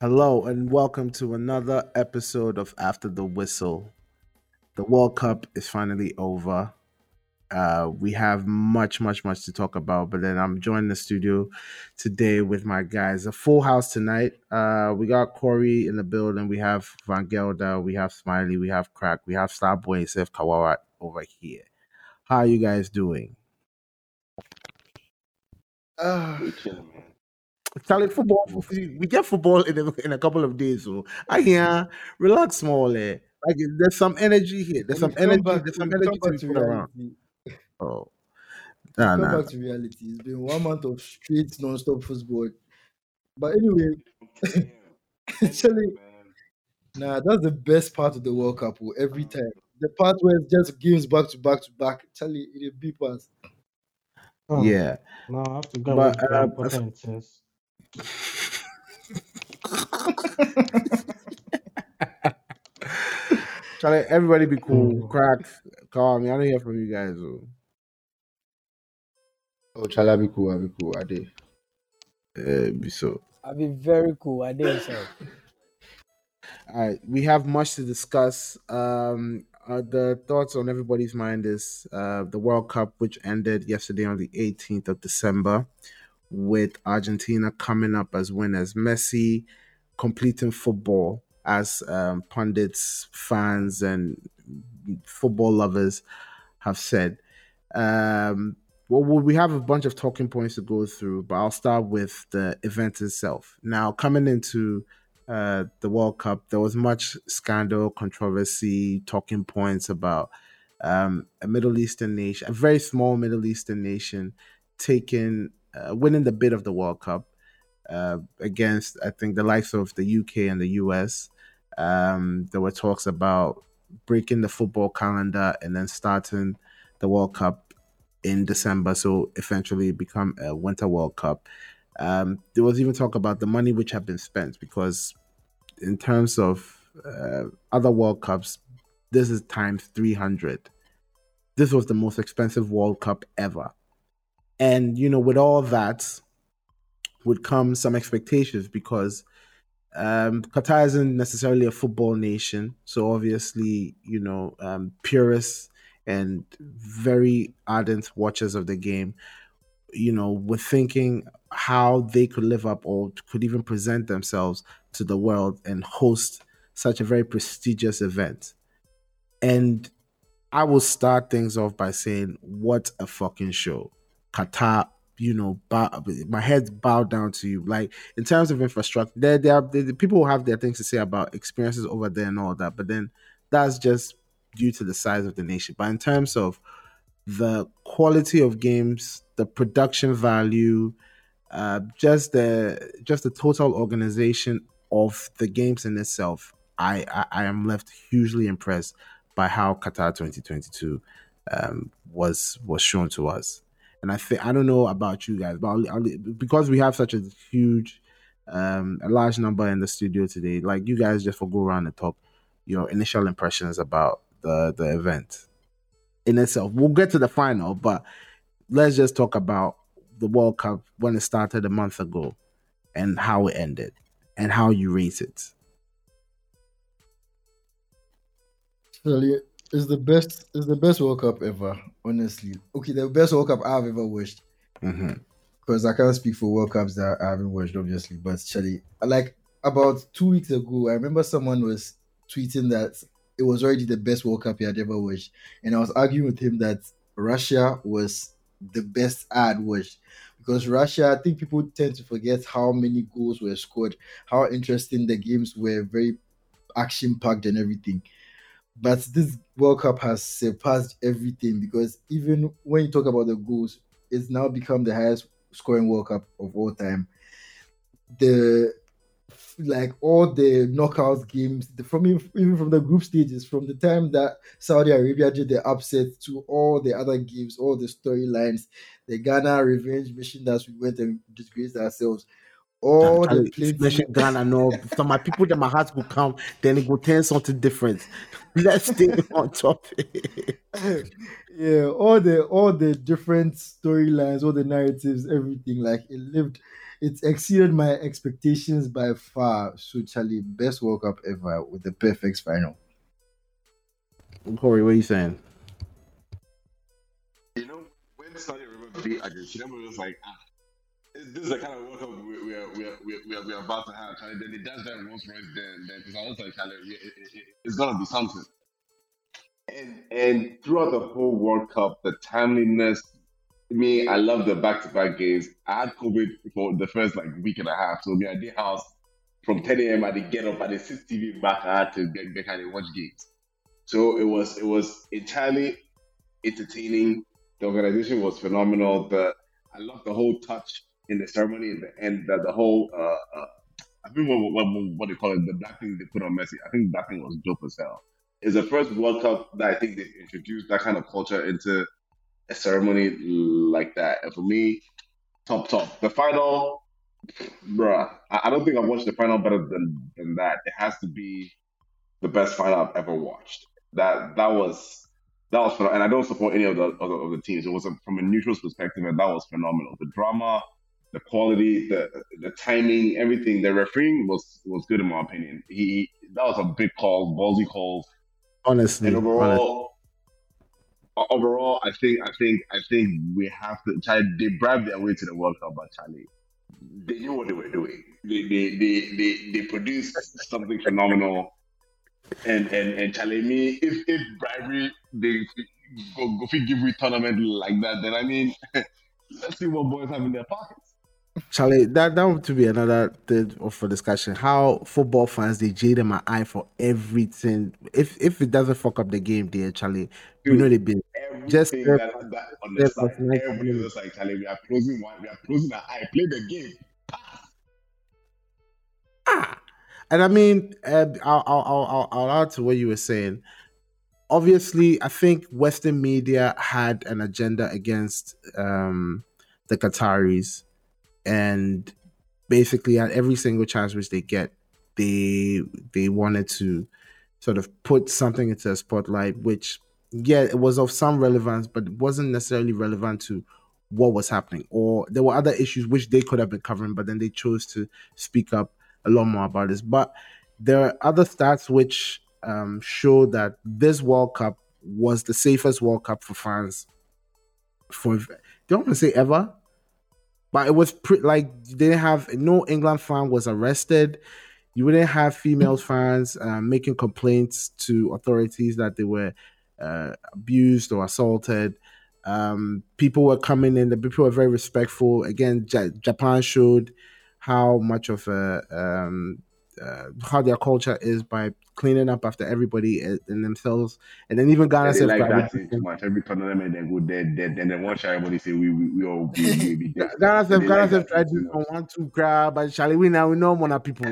Hello and welcome to another episode of After the Whistle. The World Cup is finally over. Uh, we have much, much, much to talk about, but then I'm joining the studio today with my guys. A full house tonight. Uh, we got Corey in the building. We have Van Gelder. We have Smiley. We have Crack. We have Starboy Seth Kawara over here. How are you guys doing? Uh, Charlie, football. We get football in a, in a couple of days, so I hear relax small. Eh? Like there's some energy here. There's some energy. back, There's some energy come to back to put around. reality. Oh, We've nah, come nah. back to reality. It's been one month of straight non-stop football. But anyway, actually, nah, that's the best part of the World Cup. oh, Every time, the part where it's just games back to back to back. Charlie, it will beep us. Oh, Yeah, Now I have to go but with the uh, important things. Charlie, everybody be cool. Mm. Crack, call me. I don't hear from you guys. oh. Oh, Charlie, I'll be cool. I'll be cool. I did. Uh, be so. I'll be very cool. I did so. All right, we have much to discuss. Um, uh, the thoughts on everybody's mind is uh, the World Cup, which ended yesterday on the 18th of December, with Argentina coming up as winners. Messi completing football, as um, pundits, fans, and football lovers have said. Um, well, we have a bunch of talking points to go through, but I'll start with the event itself. Now, coming into uh, the World Cup, there was much scandal, controversy, talking points about um, a Middle Eastern nation, a very small Middle Eastern nation, taking uh, winning the bid of the World Cup uh, against, I think, the likes of the UK and the US. Um, there were talks about breaking the football calendar and then starting the World Cup in December, so eventually become a Winter World Cup. Um, there was even talk about the money which had been spent because, in terms of uh, other World Cups, this is times 300. This was the most expensive World Cup ever. And, you know, with all that would come some expectations because um, Qatar isn't necessarily a football nation. So, obviously, you know, um, purists and very ardent watchers of the game you know, were thinking how they could live up or could even present themselves to the world and host such a very prestigious event. And I will start things off by saying, what a fucking show. Qatar, you know, bow, my head's bowed down to you. Like, in terms of infrastructure, there, there the people have their things to say about experiences over there and all that, but then that's just due to the size of the nation. But in terms of the quality of games, the production value, uh, just the just the total organization of the games in itself, I I, I am left hugely impressed by how Qatar 2022 um, was was shown to us. And I think I don't know about you guys, but I'll, I'll, because we have such a huge, um, a large number in the studio today, like you guys just will go around and talk your initial impressions about the the event in itself. We'll get to the final, but let's just talk about the World Cup when it started a month ago and how it ended and how you rate it. Charlie, it's the best. It's the best World Cup ever. Honestly, okay, the best World Cup I've ever watched. hmm because I can't speak for World Cups that I haven't watched, obviously. But Charlie, like about two weeks ago, I remember someone was tweeting that it was already the best World Cup he had ever watched, and I was arguing with him that Russia was the best I had watched because Russia. I think people tend to forget how many goals were scored, how interesting the games were, very action packed and everything. But this World Cup has surpassed everything because even when you talk about the goals, it's now become the highest scoring World Cup of all time. The like all the knockout games the, from even from the group stages, from the time that Saudi Arabia did the upset to all the other games, all the storylines, the Ghana revenge mission that we went and disgraced ourselves. All the Charlie, plenty Ghana, no. So my people, that my heart will come, then it will turn something different. Let's stay on topic. yeah, all the all the different storylines, all the narratives, everything. Like it lived, it exceeded my expectations by far. So, Charlie, best World Cup ever with the perfect final. Corey, what are you saying? You know, when Saudi Arabia beat Argentina, was like, ah, this is the kind of World Cup we, we, are, we, are, we, are, we, are, about to have. Charlie, then it does that Rolls Royce, then then I was like, Charlie, it, it, it, it's gonna be something. And and throughout the whole World Cup, the timeliness. Me, I love the back-to-back games. I had COVID for the first like week and a half, so me I did house from 10 a.m. I did get up, I did sit TV back. I had to get, kind of watch games. So it was it was entirely entertaining. The organization was phenomenal. The I love the whole touch in the ceremony and the and the, the whole uh, uh, I think what, what what they call it the black thing they put on Messi. I think that thing was dope as hell. It's the first World Cup that I think they introduced that kind of culture into a ceremony like that. And for me, top top. The final, bruh. I, I don't think I've watched the final better than than that. It has to be the best final I've ever watched. That that was that was phenomenal. And I don't support any of the other of the teams. It was a, from a neutral perspective, and that was phenomenal. The drama, the quality, the the timing, everything. The refereeing was was good in my opinion. He that was a big call, ballsy call. Honestly, And overall, overall, I think I think I think we have to. Charlie, they bribed their way to the World Cup, but Charlie, they knew what they were doing. They they they they, they produced something phenomenal. And and and Charlie, me, if if bribery they go go give we tournament like that, then I mean, let's see what boys have in their pockets. Charlie, that that would to be another thing of for discussion. How football fans they jade my eye for everything. If if it doesn't fuck up the game, there, Charlie, Dude, know they've been Just that, that on the side, company. other Charlie, we are closing one, we are closing an eye. Play the game. Ah, and I mean, uh, I'll, I'll, I'll, I'll add to what you were saying. Obviously, I think Western media had an agenda against um, the Qataris, and basically, at every single chance which they get, they they wanted to sort of put something into a spotlight, which yeah, it was of some relevance, but it wasn't necessarily relevant to what was happening. Or there were other issues which they could have been covering, but then they chose to speak up a lot more about this. But there are other stats which um, show that this World Cup was the safest World Cup for fans for don't want to say ever, but it was pre- like they didn't have no England fan was arrested. You wouldn't have female fans uh, making complaints to authorities that they were uh, abused or assaulted. Um, people were coming in. The people were very respectful. Again, Ja- Japan showed how much of a um, uh, how their culture is by cleaning up after everybody and and themselves, and then even Ghana they said like that thing too much. Every tournament they go there, there, then they want everybody say we we we all we, we be there. Ghana They said like Ghana that said try thing to too do much. one two grab, but Charlie we now we know more people.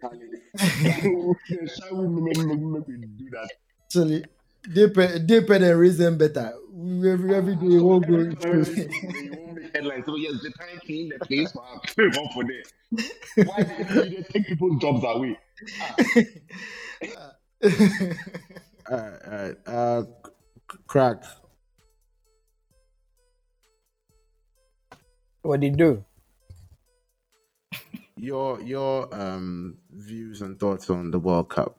Shall we make, make, make we do that? Actually, they pay, they pay them reason better. We- Every, every day, we won't go. Every tournament, they won't make headlines. So yes, the time clean the place for our play one for there. Why did they take people's jobs away? all right, all right. Uh, c- crack. What they do? Your your um views and thoughts on the World Cup.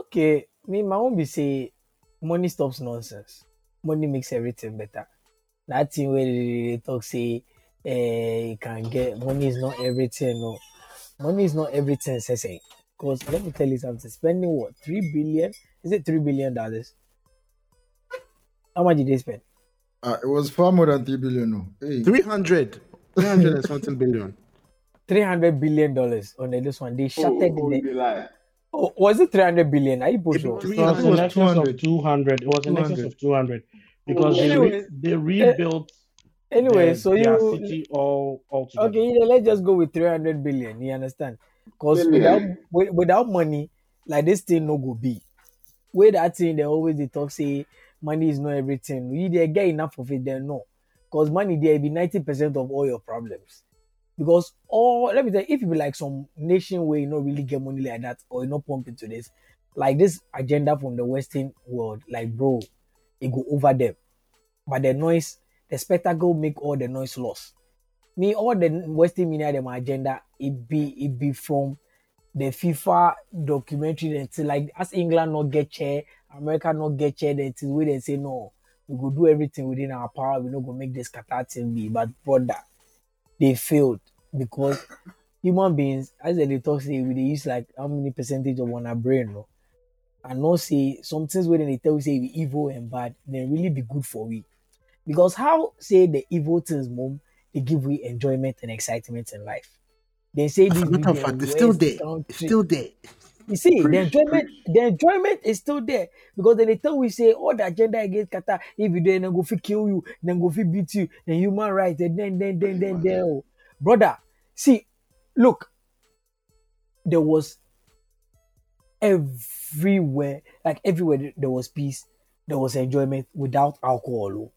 Okay, me my own be say money stops nonsense. Money makes everything better. That thing where they, they talk say eh, you can get money is not everything. No, money is not everything. Say say. Because let me tell you something. Spending what three billion? Is it three billion dollars? How much did they spend? Uh, it was far more than 3 billion. No. Hey, 300 300 and something billion. Three hundred billion dollars on this one. They Oh, shattered oh, the. they. Oh, was it three hundred billion? Are you both It was It was in was excess 200. of 200. It was in excess of 200 because they, Anyway, re- they eh, rebuilt Anyway, their, so their you city all altogether. Okay, yeah, let's just go with 300 billion. You understand? Because without with, without money, like this thing no go be. With that thing, they always they talk say money is not everything. You they get enough of it, then no. Because money there be 90% of all your problems. Because all let me tell you, if you be like some nation where you not really get money like that, or you not pump into this, like this agenda from the Western world, like bro, it go over them. But the noise, the spectacle make all the noise lost. me all the Western media them agenda it be it be from the FIFA documentary until like as England not get chair, America not get chair, then till we then say no, we go do everything within our power. We not go make this Qatar team be, but brother, they failed because human beings, as they talk say, we dey use like how many percentage of our brain, no? And not say some things when they tell you say we evil and bad, then really be good for we. Because how say the evil things, mom, they give we enjoyment and excitement in life. They say this Matter of fact, and it's still there. It's still there. you see, the enjoyment, preach. the enjoyment is still there because then they tell we say all the agenda against Qatar. If you do, then go fi kill you, then go fi beat you, then human rights, and then then then then then oh. brother. See, look, there was everywhere, like everywhere there was peace, there was enjoyment without alcohol. oh.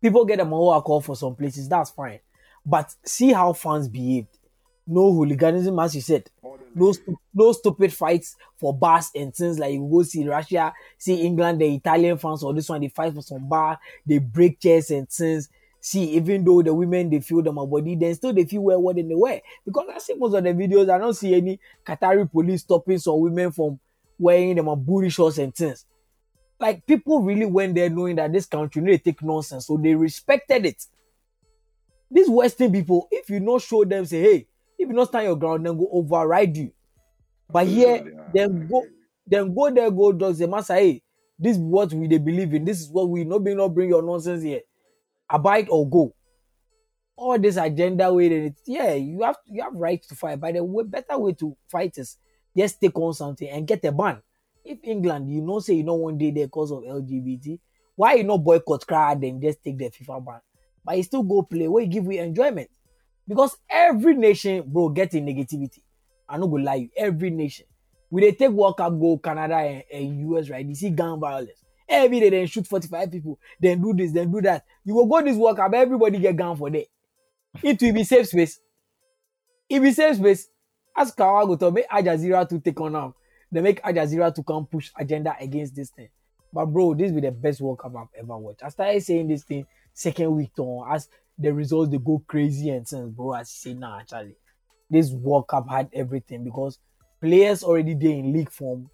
People get a more alcohol for some places, that's fine. But see how fans behaved. No hooliganism, as you said no stu- no stupid fights for bars and things like you go see Russia, see England, the Italian fans or this one they fight for some bar, they break chairs and things. See, even though the women they feel them a body, then still they feel well what in the way. Because I see most of the videos, I don't see any Qatari police stopping some women from wearing them a booty shorts and things. Like people really went there knowing that this country no dey take nonsense, so they respected it these Western people, if you not show them, say, hey, if you not stand your ground, then go override you. But here, then go, then go there, go dogs the master, hey, this is what we they believe in. This is what we not bring, not bring your nonsense here. Abide or go. All this agenda way, then yeah, you have you have right to fight. But the way, better way to fight is just take on something and get a ban. If England, you know, say you don't want day there because of LGBT, why you not boycott crowd and just take the FIFA ban? But you still go play where you give you enjoyment. Because every nation, bro, get in negativity. I no go lie you, every nation. We they take World Cup go Canada and, and US, right? You see gun violence. Every day they shoot 45 people, then do this, then do that. You will go this World Cup, everybody get gun for that. It will be safe space. It be safe space. Ask Kawago to make Al Jazeera to take on now. They make Al Jazeera to come push agenda against this thing. But bro, this be the best Cup I've ever watched. I started saying this thing second week on as the results they go crazy and things, bro. As say now, actually, this World Cup had everything because players already there in league form.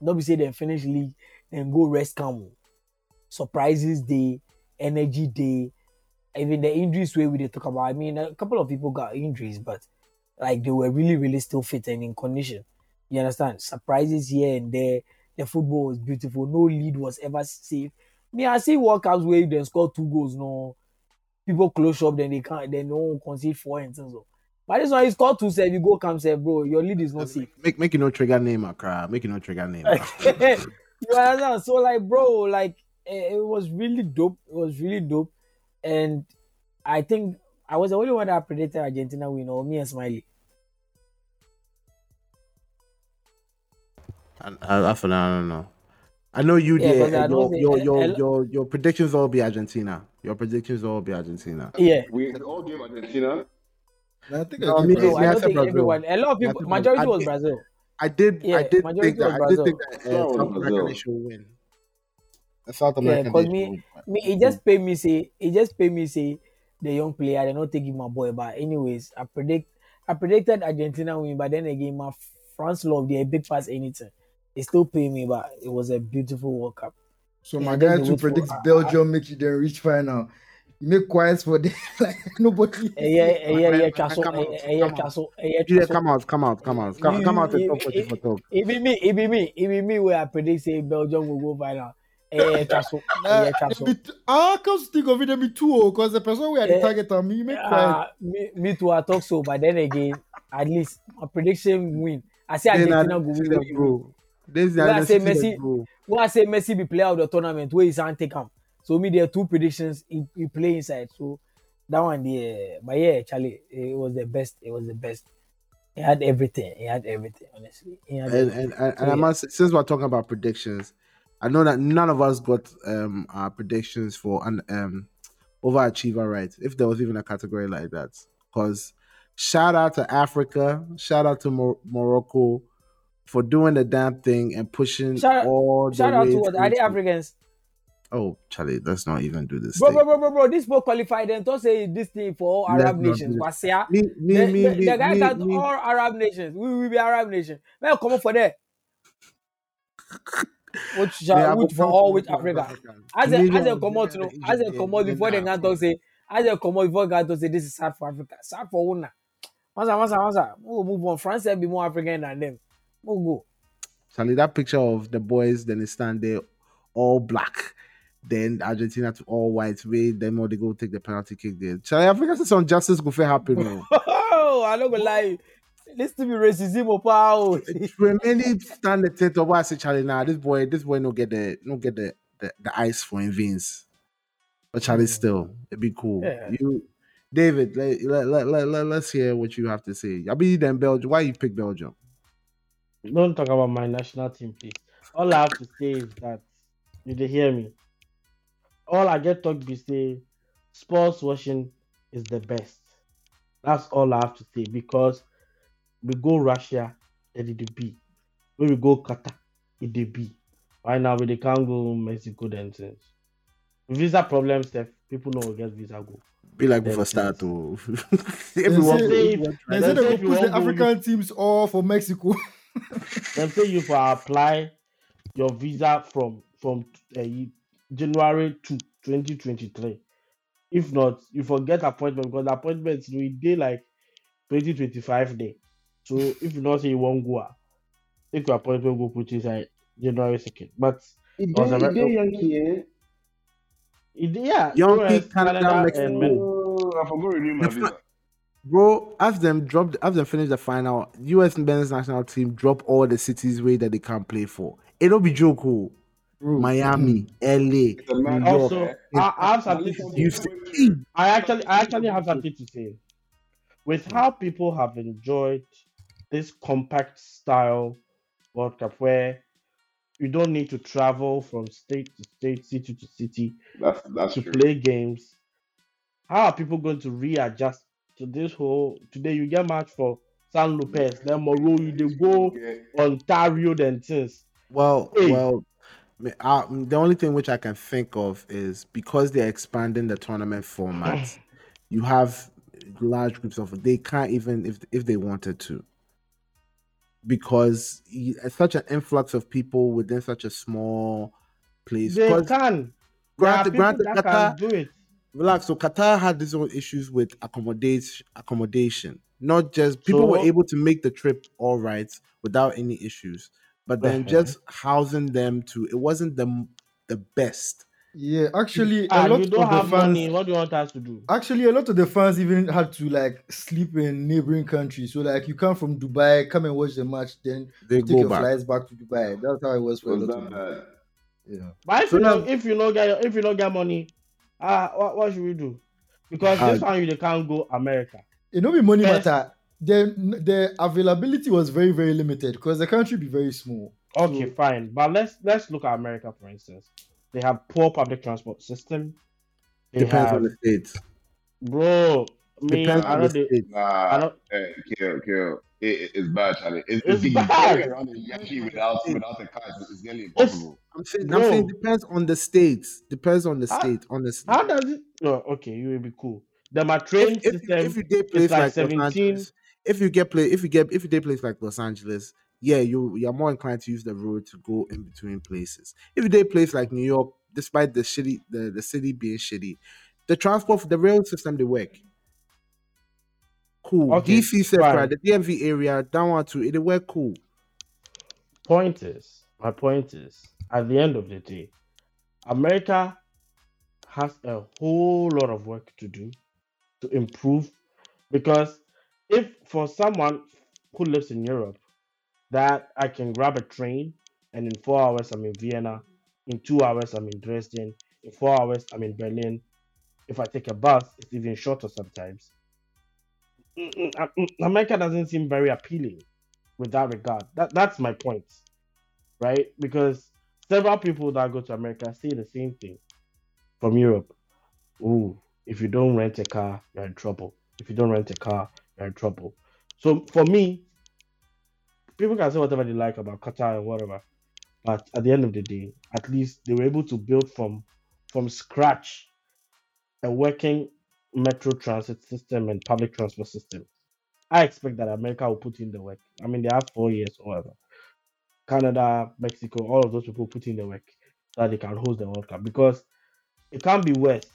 Not be say they finish league and go rest come. Surprises day, energy day, even the injuries way we they talk about. I mean, a couple of people got injuries, but like they were really, really still fit and in condition. You understand? Surprises here and there. The football was beautiful. No lead was ever safe. Me, I see World Cups where they score two goals. No, people close up, then they can't. Then no concede four and things. So. But this one, is called two, save. you go come say, bro, your lead is not safe. Make make you no trigger name, Accra. Make you no trigger name. you understand? So like, bro, like eh, it was really dope. It was really dope, and I think I was the only one that predicted Argentina win, or me and Smiley. And I, I, feel- I don't know. I know you Yeah, did. because I and know Your, your, your, your, your predictions all be Argentina. Your predictions all be Argentina. Yeah. We all gave Argentina. I think No, I me- give No, Brazil. I I don't think Brazil. everyone. A lot of people. Majority Brazil. Was Brazil. I did. Yeah, I did majority think that. was I did Brazil. think that uh, South American nation will win. The South Yeah, American because me, will win. me, it just pay me say, it just pay me say, the young player, they not taking my boy. But anyways, I predict, I predicted Argentina win, but then again, my France love, they a big pass anything. It still pay me, but it was a beautiful World Cup. So Yeah, my guy to wait for- predict I- I- Belgium make you then reach final. Make quiet for them like nobody. Eh, yeah, eh, yeah, yeah, man, Chaso, come out, yeah, come out. Chaso, yeah, Yeah, Chaso. come out, come out, come out, come, come out and talk you for talk. It be me, it be me, it be me where I predict say Belgium will go final. Eh, yeah, Chaso, eh, yeah, they Chaso. be t- ah, I can't think of it. Be two because the person we are the target on me. You make quiet. Uh, me, me too, I talk so, but then again, at least my prediction win. I say Argentina go win. bro. This is I say Messi-. When I say Messi be player of the tournament, where is take him. So me there are two predictions he, he play inside. So that one there, but yeah, Charlie, it was the best. It was the best. He had everything. He had everything. Honestly, had And everything. and, and, So, and I must since we're talking about predictions, I know that none of us got um our predictions for an um overachiever right. If there was even a category like that, because shout out to Africa, shout out to Mor- Morocco for doing the damn thing and pushing Shout out- all the Shout out to what? Are they Africans? Oh, Charlie, let's not even do this. Bro, bro, bro, bro, bro. This book qualified them to say this thing for all Arab nations. Wasia. Me, me, The, me, the, me, the guy me, that me. all Arab nations. We will be Arab nation. Man, come on for that. Which, I which for all with Africa. As a as a come out, know, as a come out before can talk say, as a come out before can say this is sad for Africa, sad for una. Masa, masa, masa. We'll move on. France will be more African than them. We'll go. Charlie, that picture of the boys, then they stand there all black. Then Argentina to all white. Wait, then more they go take the penalty kick there. Charlie, I think that's some justice go fair happen. no. Oh, I don't gonna lie. This to be racism, pal. when many stand the tent of what I say, Charlie, nah, this boy, this boy no get the no get the the, the ice for in veins. But Charlie, mm. still, it'd be cool. Yeah. You, David, let, let, let, let, let, let's hear what you have to say. I be then Belgium. Why you pick Belgium? Don't talk about my national team, please. All I have to say is that you dey hear me. All I get talk be say sports watching is the best. That's all I have to say because we go Russia, it did be. When we go Qatar, it did be. Right now we dey can't go Mexico then since. Visa problems, stuff, people know we get visa go. Be like Then before start to They everyone. say- Say- everyone They try say they if go push the want go- African teams all for Mexico. Them say you for apply your visa from from uh, January to 2023. If not, you forget appointment because the appointments we day like 2025 day. So if you not say you won't go, take your appointment go put inside January 2nd. But It Was dey- a it dey re- Yankee, eh? it, yeah, Yankee, US, Canada, Canada, Mexico. and Oh, I forgot to renew my The visa. Bro, after them dropped, after them finish the final, U.S. men's national team drop all the cities where that they can't play for. It'll be joke. oh. Miami, L.A., It's a mad New York. also? I, I have something to say. I actually, I actually have something to say. With how people have enjoyed this compact style World Cup, where you don't need to travel from state to state, city to city That's that's to true. play games, how are people going to readjust to this whole? Today you get match for San Lopez, then tomorrow you dey go Ontario, then things. Well, Hey. well, uh, the only thing which I can think of is because they're expanding the tournament format, you have large groups of they can't even if if they wanted to because such an influx of people within such a small place. They can. Granted, granted, Qatar, do it. relax. So Qatar had these own issues with accommodation. Accommodation, not just people were able to make the trip all right without any issues, but then Uh-huh. just housing them to it wasn't the the best. Yeah, actually, a Ah, lot you don't of the have fans. money. What do you want us to do? Actually, a lot of the fans even had to like sleep in neighboring countries. So like, you come from Dubai, come and watch the match, then They take go your back. flights back to Dubai. That's how it was for a lot of that them. Yeah. But if So you now- don't, if you don't get if you don't get money, ah, what, what should we do? Because this Uh, one you can't go America. It don't be money Yes. matter. The the availability was very very limited because the country be very small. Okay, So- fine. But let's let's look at America for instance. They have poor public transport system. They Depends have, on the state. bro. Me, Depends I on know the they, state. I Nah, don't. eh, kill, kill. It, it- it's bad, Charlie. It, It's it's, it's bad. getting around the without without a car. It's, it's nearly impossible. I'm saying, I'm saying depends on the state. Depends on the How- state. Honestly, How does it? No, okay, you will be cool. Then my train if, if, system. if you get place like like, 17. Los Angeles, if you get play, if you get if you get place like Los Angeles, yeah, you you're more inclined to use the road to go in between places. If you did place like New York, despite the shitty the, the city being shitty, the transport the rail system they work. Cool. Okay, DC separate, fine. the DMV area, down to it, they work cool. point is, my point is, at the end of the day, America has a whole lot of work to do to improve because if for someone who lives in Europe that I can grab a train and in four hours I'm in Vienna, in two hours I'm in Dresden, in four hours I'm in Berlin. If I take a bus, it's even shorter sometimes. Mm, mm, mm, America doesn't seem very appealing with that regard. That that's my point, right? Because several people that go to America say the same thing from Europe. Ooh, if you don't rent a car, you're in trouble. If you don't rent a car, in trouble. So for me, people can say whatever they like about Qatar and whatever, but at the end of the day, at least they were able to build from from scratch a working metro transit system and public transport system, I expect that America will put in the work. I mean, they have four years or whatever. Canada, Mexico, all of those people put in the work so that they can host the World Cup because it can't be worse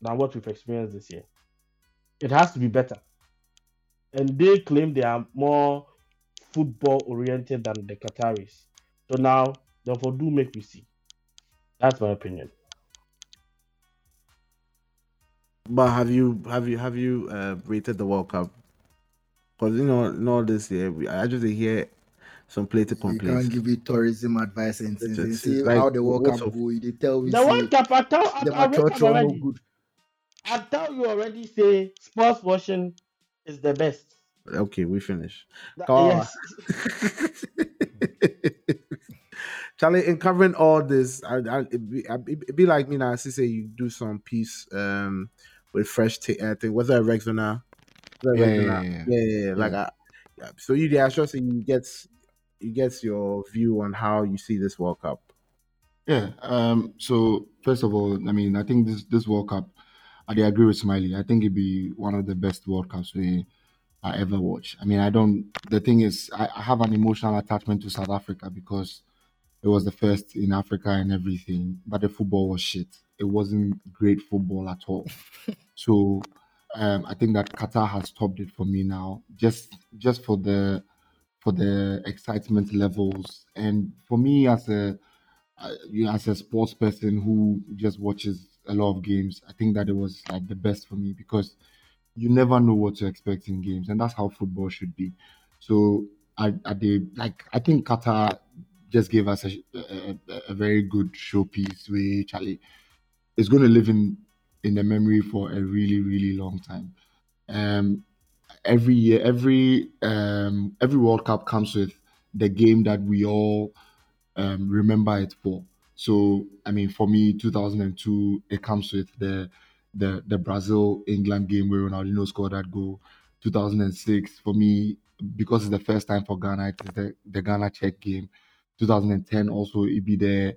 than what we've experienced this year. It has to be better. And they claim they are more football oriented than the Qataris. So now, therefore, do make me see. That's my opinion. But have you have you have you uh, rated the World Cup? Because you know, in all this year, we, I just hear some political You complaints. can't give you tourism advice and things. And see like, how the World Cup up? go. They tell me The World Cup, I tell, I, the I rate mature them no already. I tell you already. Say sports washing is the best. Okay, we finish. That- yes. Charlie, in covering all this, I, I, it'd, be, I- it'd be like me now. I see say you do some piece um with fresh t- uh, thing. Was that a Rexona? Was that a Yeah, yeah, yeah, yeah, yeah. Like, I, yeah. so you, yeah, sure. So you get you get your view on how you see this World Cup. Yeah. Um, so first of all, I mean, I think this this World Cup, I do agree with Smiley. I think it'd be one of the best World Cups we I ever watched. I mean, I don't. The thing is, I, I have an emotional attachment to South Africa because it was the first in Africa and everything, but the football was shit. It wasn't great football at all. so um, I think that Qatar has topped it for me now, just just for the for the excitement levels and for me as a uh, you know, as a sports person who just watches a lot of games, I think that it was like the best for me because you never know what to expect in games, and that's how football should be. So I, I did like I think Qatar just gave us a, a, a- very good showpiece. Where Charlie is going to live in in the memory for a really really long time. Um, every year, every um, every World Cup comes with the game that we all um, remember it for. So I mean, for me, 2002, it comes with the the the Brazil England game where Ronaldinho scored that goal. 2006 for me because it's the first time for Ghana, it is the the Ghana Czech game. 2010 also it be the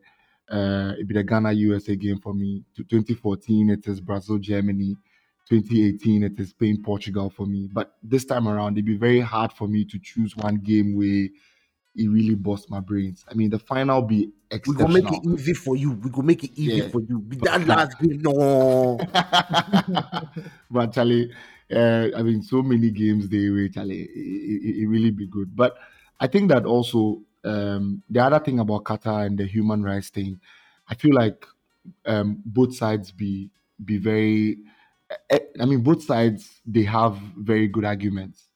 uh it be the Ghana USA game for me. 2014 it is Brazil Germany. 2018 it is Spain Portugal for me. But this time around it'd be very hard for me to choose one game where it really bust my brains. I mean, the final be We gonna make it easy for you. We gonna make it easy Yeah. for you. That last game, no. but Charlie, uh, I mean, so many games they were Charlie, it, it, it really be good. But I think that also um, the other thing about Qatar and the human rights thing, I feel like um, both sides be be very. eh, I mean, both sides they have very good arguments.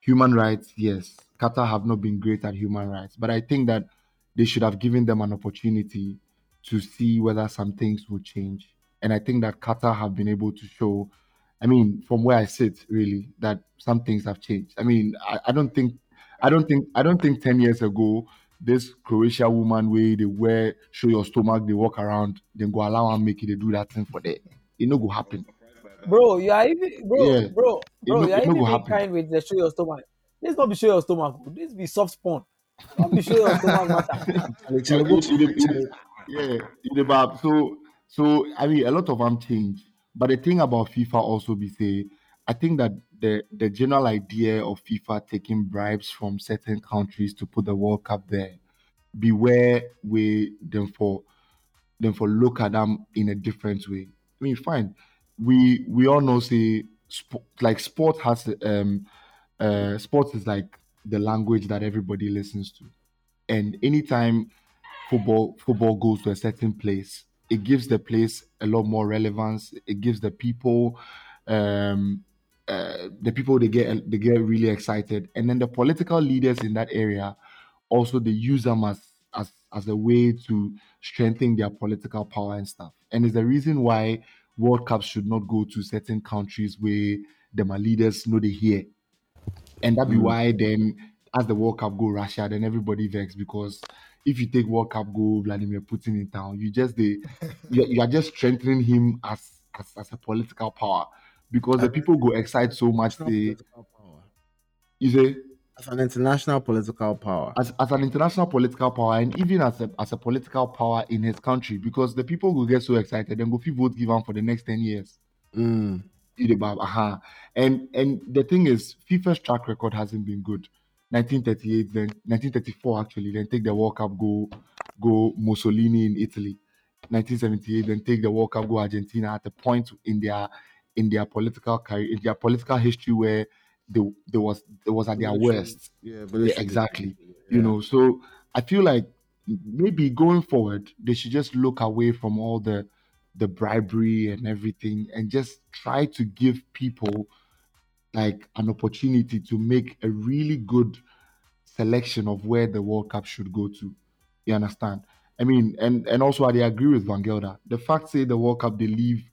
Human rights, yes, Qatar have not been great at human rights, but I think that they should have given them an opportunity to see whether some things will change. And I think that Qatar have been able to show, I mean, from where I sit, really, that some things have changed. I mean, I, I don't think, I don't think, I don't think ten years ago, this Croatia woman way they wear show your stomach, they walk around, then go allow and make it, they do that thing for them. It no go happen. Bro, you are even bro, Yeah. bro, bro, no- you are even being happen. kind with the show your stomach. This not be show your stomach. This be soft spawn. Not be show your stomach matter. Yeah, but so so I mean a lot of them change. But the thing about FIFA also be say, I think that the the general idea of FIFA taking bribes from certain countries to put the World Cup there, beware we them for them for look at them in a different way. I mean, fine. We we all know say sp- like sport has um uh sports is like the language that everybody listens to. And anytime football football goes to a certain place, it gives the place a lot more relevance. It gives the people um uh, the people they get they get really excited, and then the political leaders in that area also they use them as as as a way to strengthen their political power and stuff. And it's the reason why World Cups should not go to certain countries where the leaders know they hear. And that be Mm. why then as the World Cup go Russia, then everybody vex because if you take World Cup go Vladimir Putin in town, you just they you, you are just strengthening him as, as as a political power because the people go excite so much they power. you say as an international political power. as, as an international political power and even as a as a political power in his country because the people will get so excited and go vote give am for the next 10 years. Mm. But, uh-huh. And and the thing is, FIFA's track record hasn't been good. 1938, then 1934 actually, then take the World Cup, go go Mussolini in Italy. 1978, then take the World Cup, go Argentina at a point in their in their political career, in their political history where they, they was they was at their worst. Yeah, Yeah, exactly. dictatorship, You know, so I feel like maybe going forward, they should just look away from all the the bribery and everything and just try to give people like an opportunity to make a really good selection of where the World Cup should go to. You understand? I mean, and and also I agree with Van Gelder. The fact say the World Cup they leave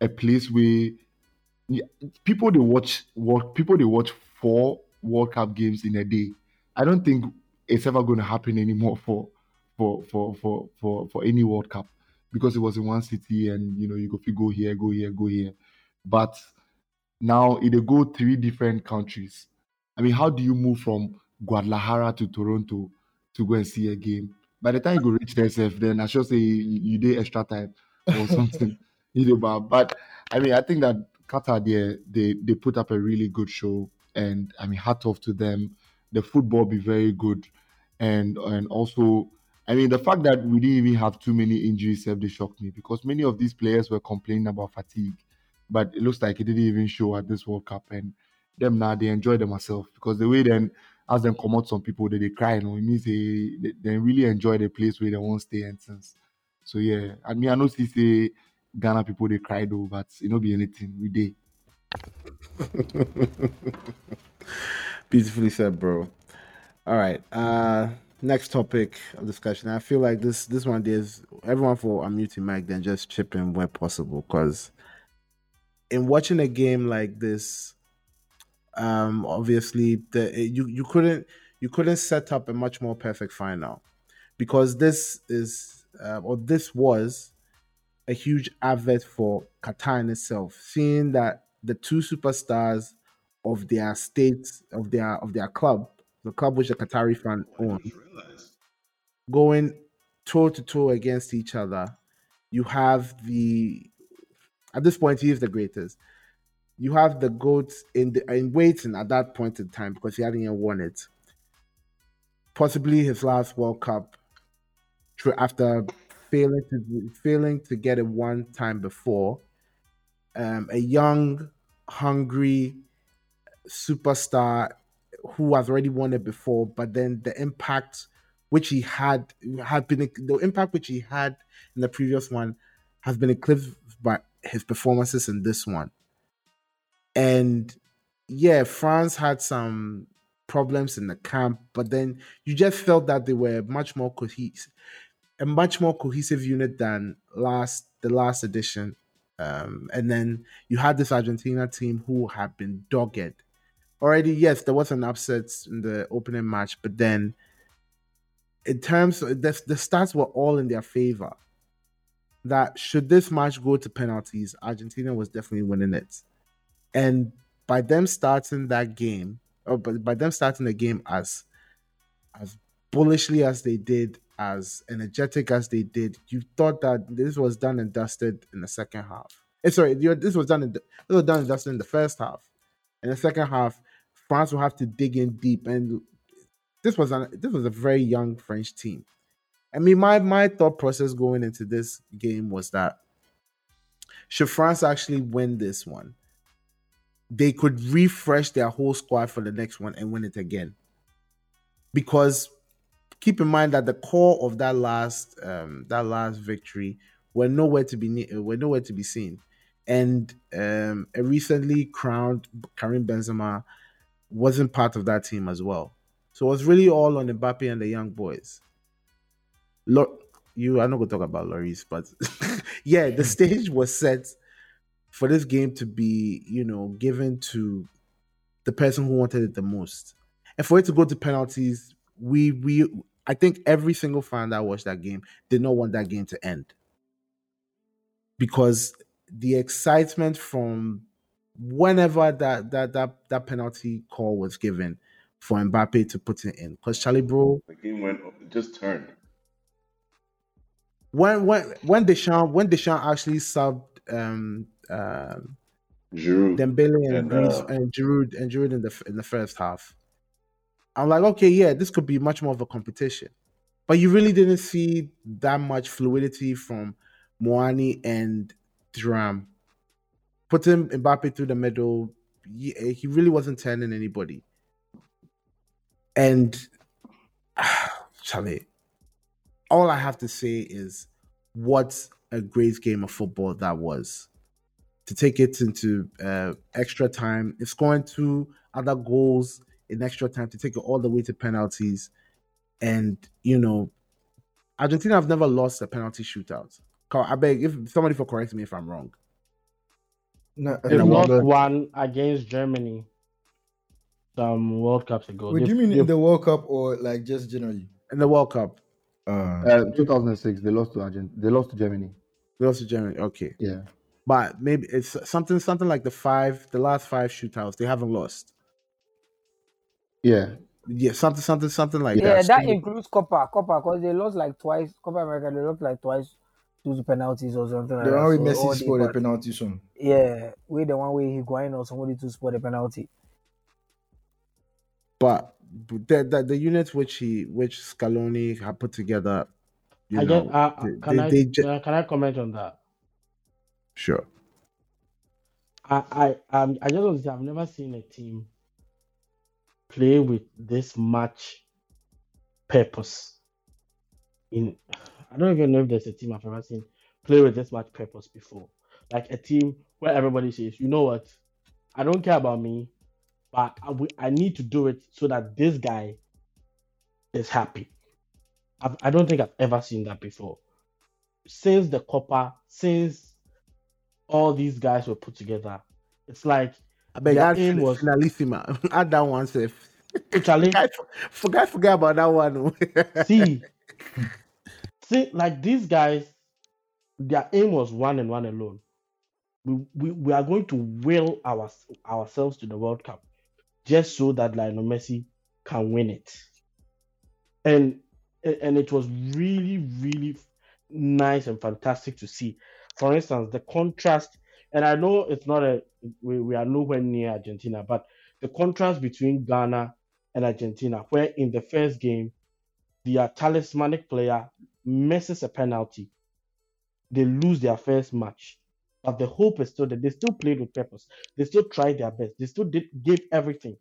a place where people they watch world people they watch four World Cup games in a day. I don't think it's ever going to happen anymore for for for for for for any World Cup because it was in one city and you know you go fit go here, go here, go here. But now it go three different countries. I mean, how do you move from Guadalajara to Toronto to go and see a game? By the time you go reach there, sef, then I should say you, you did extra time or something. you know, but, but I mean, I think that Qatar they they they put up a really good show, and I mean, hat off to them. The football be very good, and and also, I mean, the fact that we didn't even have too many injuries, they shocked me because many of these players were complaining about fatigue, but it looks like it didn't even show at this World Cup, and them now they enjoy themselves because the way then as them come out some people they, they cry, you know, it means they, they they really enjoy the place where they won't stay and since. So yeah, I mean I know see say Ghana people they cry though, but it not be anything we did. Beautifully said, bro. All right. Uh next topic of discussion. I feel like this this one is everyone for unmuting mic then just chip in where possible because in watching a game like this, um obviously the you you couldn't you couldn't set up a much more perfect final because this is uh, or this was a huge advert for Qatar in itself, seeing that the two superstars of their state of their of their club, the club which the Qatari fan owns, going toe to toe against each other. You have the at this point he is the greatest. You have the goats in the in waiting at that point in time because he hadn't even won it. Possibly his last World Cup after failing to failing to get it one time before. Um, a young, hungry superstar who has already won it before, but then the impact which he had had been the impact which he had in the previous one has been eclipsed by his performances in this one. And yeah, France had some problems in the camp, but then you just felt that they were much more cohesive, a much more cohesive unit than last the last edition. Um, and then you had this Argentina team who had been dogged. Already, yes, there was an upset in the opening match, but then in terms of the, the stats were all in their favor. That should this match go to penalties, Argentina was definitely winning it. And by them starting that game, or by, by them starting the game as as bullishly as they did, as energetic as they did, you thought that this was done and dusted in the second half. Eh, sorry, this was done in this was done and dusted in the first half. In the second half, France will have to dig in deep, and this was an this was a very young French team. I mean, my my thought process going into this game was that should France actually win this one, they could refresh their whole squad for the next one and win it again. Because keep in mind that the core of that last um, that last victory were nowhere to be ne- were nowhere to be seen, and um, a recently crowned Karim Benzema wasn't part of that team as well. So it was really all on Mbappe and the young boys. Look, you I'm not gonna talk about Lloris, but yeah, the stage was set for this game to be, you know, given to the person who wanted it the most. And for it to go to penalties, we we I think every single fan that watched that game did not want that game to end. Because the excitement from whenever that that that that penalty call was given for Mbappe to put it in. Because Charlie Bro, The game went it just turned. when when when Deschamps when Deschamps actually subbed um um Giroud. Dembele and And, uh, and Giroud and Giroud in the in the first half. I'm like, okay, yeah, this could be much more of a competition, but you really didn't see that much fluidity from Muani and Thuram. Putting Mbappe through the middle, he, he really wasn't turning anybody. And Charlie, all I have to say is, what a great game of football that was to take it into uh, extra time, if scoring two other goals in extra time, to take it all the way to penalties. And, you know, Argentina have never lost a penalty shootout. I beg, if somebody for correct me if I'm wrong. No, I They And lost wonder- one against Germany some World Cups ago. Wait, do you mean they- in the World Cup or like just generally? In the World Cup, Uh, Uh, 2006, they lost to Argentina. They lost to Germany. they lost to Germany. Okay. Yeah. But maybe it's something something like the five, the last five shootouts, they haven't lost. Yeah. Yeah, something, something, something like Yeah, that. Yeah, that includes Copa, Copa, because they lost like twice. Copa America, they lost like twice due to penalties or something like the that. one with So all Messi the scored a part- penalty soon. Yeah, we the one way Higuain or somebody to score the penalty. but the, the the unit which he which Scaloni had put together, you I know, get, uh, they- can, they- I, they ju- uh, can I comment on that? sure. I I um, I just want to say I've never seen a team play with this much purpose. In I don't even know if there's a team I've ever seen play with this much purpose before. Like a team where everybody says, you know what, I don't care about me, but I, need to do it so that this guy is happy. I've, I don't think I've ever seen that before. Since the Copa, since all these guys were put together, it's like I beg Their aim was- finalissima. add that one safe. Forget, forget, forget about that one. see, see, like these guys, their aim was one and one alone. We, we, we are going to will our, ourselves to the World Cup just so that Lionel Messi can win it. And and it was really, really nice and fantastic to see. For instance, the contrast, and I know it's not a we, we are nowhere near Argentina, but the contrast between Ghana and Argentina, where in the first game, their talismanic player misses a penalty, they lose their first match. But the hope is still that they still played with purpose. They still tried their best. They still did gave everything.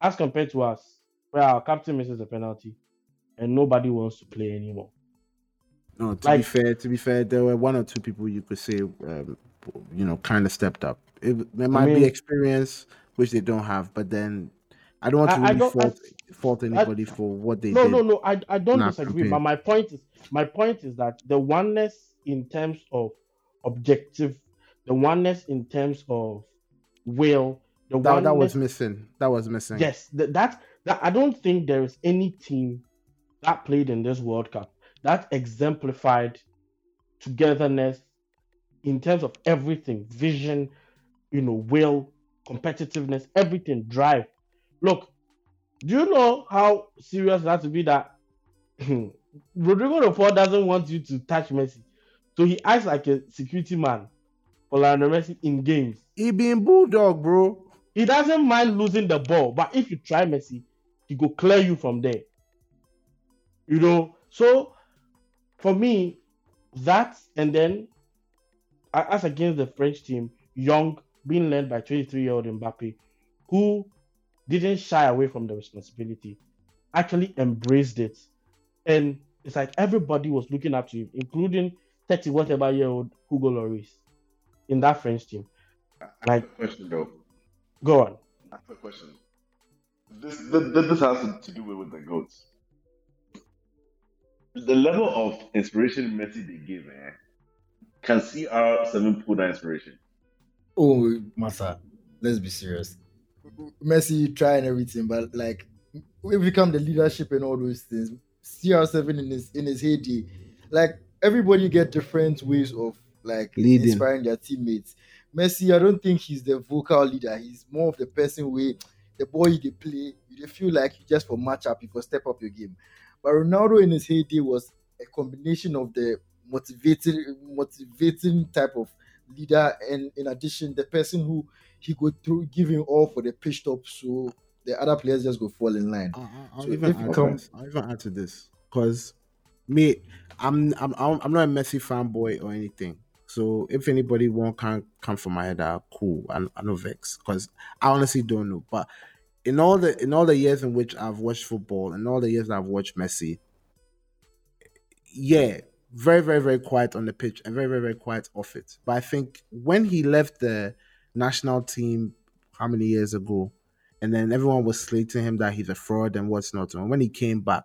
As compared to us, where our captain misses a penalty and nobody wants to play anymore. no, to be Like- fair, to be fair, there were one or two people you could say, um, you know, kind of stepped up. It, there might mean- be experience which they don't have, but then I don't want to I- I really don't- I- fault fault anybody for what they no, did. no, no. I, I don't disagree. campaign. But my point is my point is that the oneness in terms of objective, the oneness in terms of will, the That, that was missing. That was missing. Yes, th- that that I don't think there is any team that played in this World Cup that exemplified togetherness in terms of everything, vision, you know, will, competitiveness, everything, drive. Look, do you know how serious it has to be that Rodrigo Paul doesn't want you to touch Messi, so he acts like a security man for Lionel Messi in games. He being bulldog, bro. He doesn't mind losing the ball, but if you try Messi, he go clear you from there. You know, so for me, that and then as against the French team, Young being led by 23-year-old Mbappe, who didn't shy away from the responsibility, actually embraced it, and it's like everybody was looking up to him, including 30 whatever year old Hugo Lloris in that French team. I Like- have a question though. Go on. I have a question. This this, this has to do with, with the goats. The level of inspiration Messi they give, man. Can CR7 pull that inspiration? Oh, Massa, let's be serious. Messi trying everything, but like we become the leadership and all those things. CR7 in his in his heyday, like everybody get different ways of like Leading. inspiring their teammates. Messi, I don't think he's the vocal leader. He's more of the person where the boy they play, you feel like you just for match up, you for step up your game. But Ronaldo in his heyday was a combination of the motivating, motivating type of leader, and in addition, the person who he go through giving all for the pitch top, so the other players just go fall in line. I- I- I'll So even add to come- this. I'll even add to this because me, I'm I'm I'm I'm not a Messi fanboy or anything. So if anybody won't can come from my head, uh, cool. I, I know vex because I honestly don't know. But in all the in all the years in which I've watched football, and all the years I've watched Messi, yeah, very very very quiet on the pitch and very very very quiet off it. But I think when he left the national team, how many years ago? and then everyone was slating him that he's a fraud and what's not. And when he came back,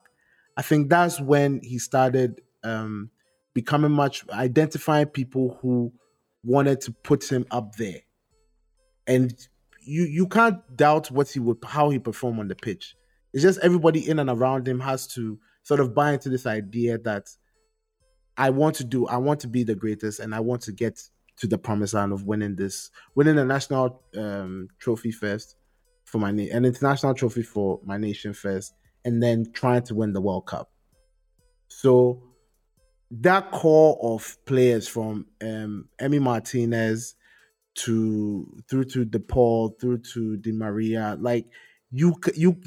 I think that's when he started um, becoming much identifying people who wanted to put him up there. And you you can't doubt what he would how he perform on the pitch. It's just everybody in and around him has to sort of buy into this idea that I want to do, I want to be the greatest, and I want to get to the promised land of winning this, winning a national um, trophy first for my na- an international trophy for my nation first, and then trying to win the World Cup. So that core of players from um, Emi Martinez to through to DePaul through to Di Maria, like you you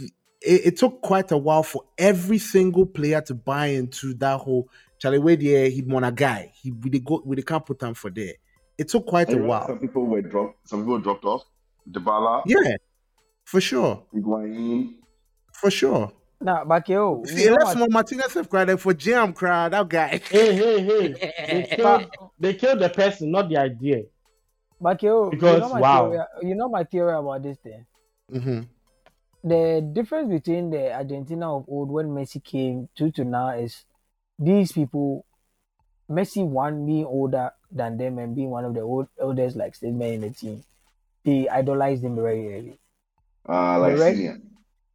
it, it took quite a while for every single player to buy into that whole Charlie Wade. He won a guy. He we dey go we dey can't put him for there. It took quite And a while. some people were dropped. Some people dropped off. Dybala, Yeah, for sure, Higuain. for sure. Nah, Bakio, See, you know let's what- more Martinez have cried for jam crowd. That guy. Hey, hey, hey. They killed, they killed the person, not the idea. Bakio, Because, you know my wow. theory, you know my theory about this thing. hmm the difference between the Argentina of old when Messi came to to now is these people, Messi one being older than them and being one of the old, oldest like statesmen in the team, they idolized him very early. Uh, like Correct. senior.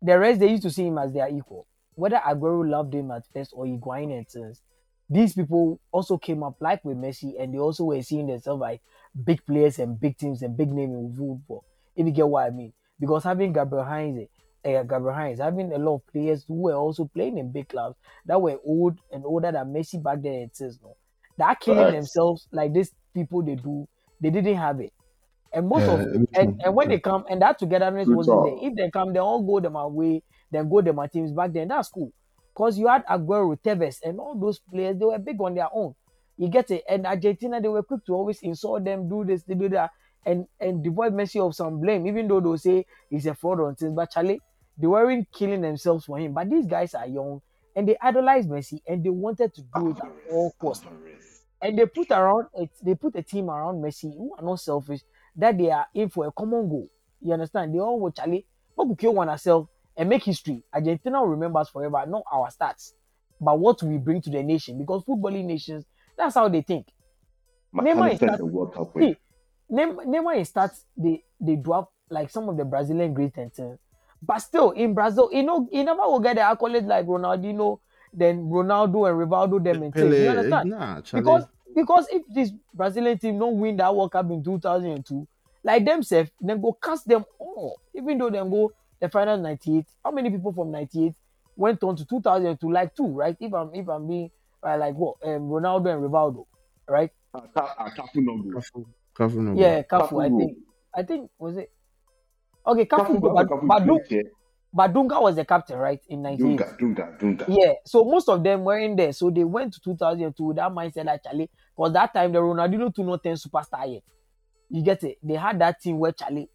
The rest they used to see him as their equal. Whether Aguero loved him at first or Higuain and since, these people also came up like with Messi and they also were seeing themselves like big players and big teams and big name in football. If you get what I mean. Because having Gabriel Heinze, uh, Gabriel Heinze, having a lot of players who were also playing in big clubs that were old and older than Messi back then and since no. That killing themselves like these people they do, they didn't have it. And most Yeah, of and, and when they come and that togetherness Good wasn't talk. there. If they come, they all go them away, then go them my teams back then. That's cool. Because you had Aguero, Tevez, and all those players, they were big on their own. You get it. And Argentina, they were quick to always insult them, do this, they do that, and and devoid Messi of some blame, even though they'll say he's a fraud on things. But Charlie, they weren't killing themselves for him. But these guys are young and they idolize Messi and they wanted to do it at all costs and they put around it, they put a team around Messi who are not selfish that they are in for a common goal. You understand? They all will what could kill one ourselves and make history. Argentina will remember us forever, not our stats, but what we bring to the nation. Because footballing nations, that's how they think. Neymar is McAllister's not- a World Cup win. See, Neymar in stats they they dwarf like some of the Brazilian great things. But still in Brazil, you know, he never will get the accolades like Ronaldinho, then Ronaldo and Rivaldo them and things. You understand? Nah, because because if this Brazilian team don't win that World Cup in 2002, like themselves, then go cast them all. Even though them go the final 98, how many people from 98 went on to 2002? Like two, right? If I'm if I'm being uh, like what um, Ronaldo and Rivaldo, right? Uh, Ka- uh, Cafu no go. Cafu, Cafu no go. Yeah, Cafu. I think I think was it okay? Cafu, Kafu, but, Cafu, but, played here. But Dunga was the captain, right? In 98. Dunga, Dunga, Dunga. Yeah, so most of them were in there. So they went to 2002 with that mindset actually, because that time the Ronaldinho 2 not 10 superstar yet. You get it? They had that team where Charlie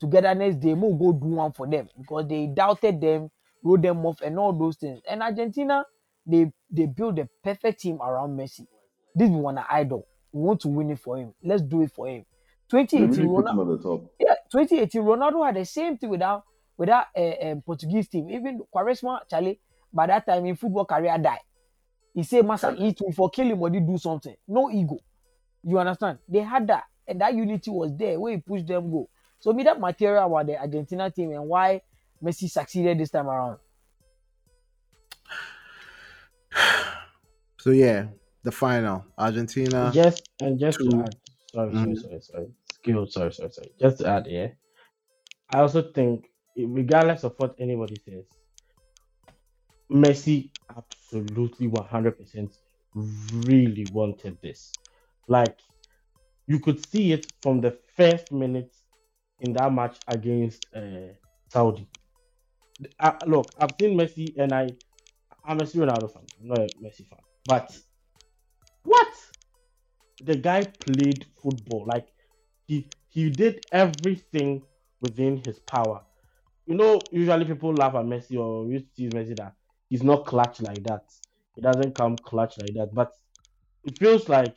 togetherness, they will go do one for them because they doubted them, wrote them off, and all those things. And Argentina, they they built the perfect team around Messi. This one an idol. We want to win it for him. Let's do it for him. 2018, really Ronaldo, him on the top. yeah, 2018, Ronaldo had the same thing with that with that uh, um, Portuguese team. Even Quaresma, Charlie, by that time in football career died. He said, "Master, it will for kill him or do something. No ego. You understand? They had that, and that unity was there where he pushed them go. So me that material about the Argentina team and why Messi succeeded this time around. So yeah, the final Argentina. Just and just to to- add, sorry, Mhm. sorry, sorry, sorry, skill, sorry, sorry, sorry. Just to add, yeah, I also think regardless of what anybody says, Messi absolutely 100% really wanted this. Like, you could see it from the first minute in that match against uh, Saudi. Uh, look, I've seen Messi and I, I'm a Ronaldo fan. I'm not a Messi fan. But what? The guy played football. Like, he he did everything within his power. You know, usually people laugh at Messi or tease Messi that he's not clutch like that. He doesn't come clutch like that. But it feels like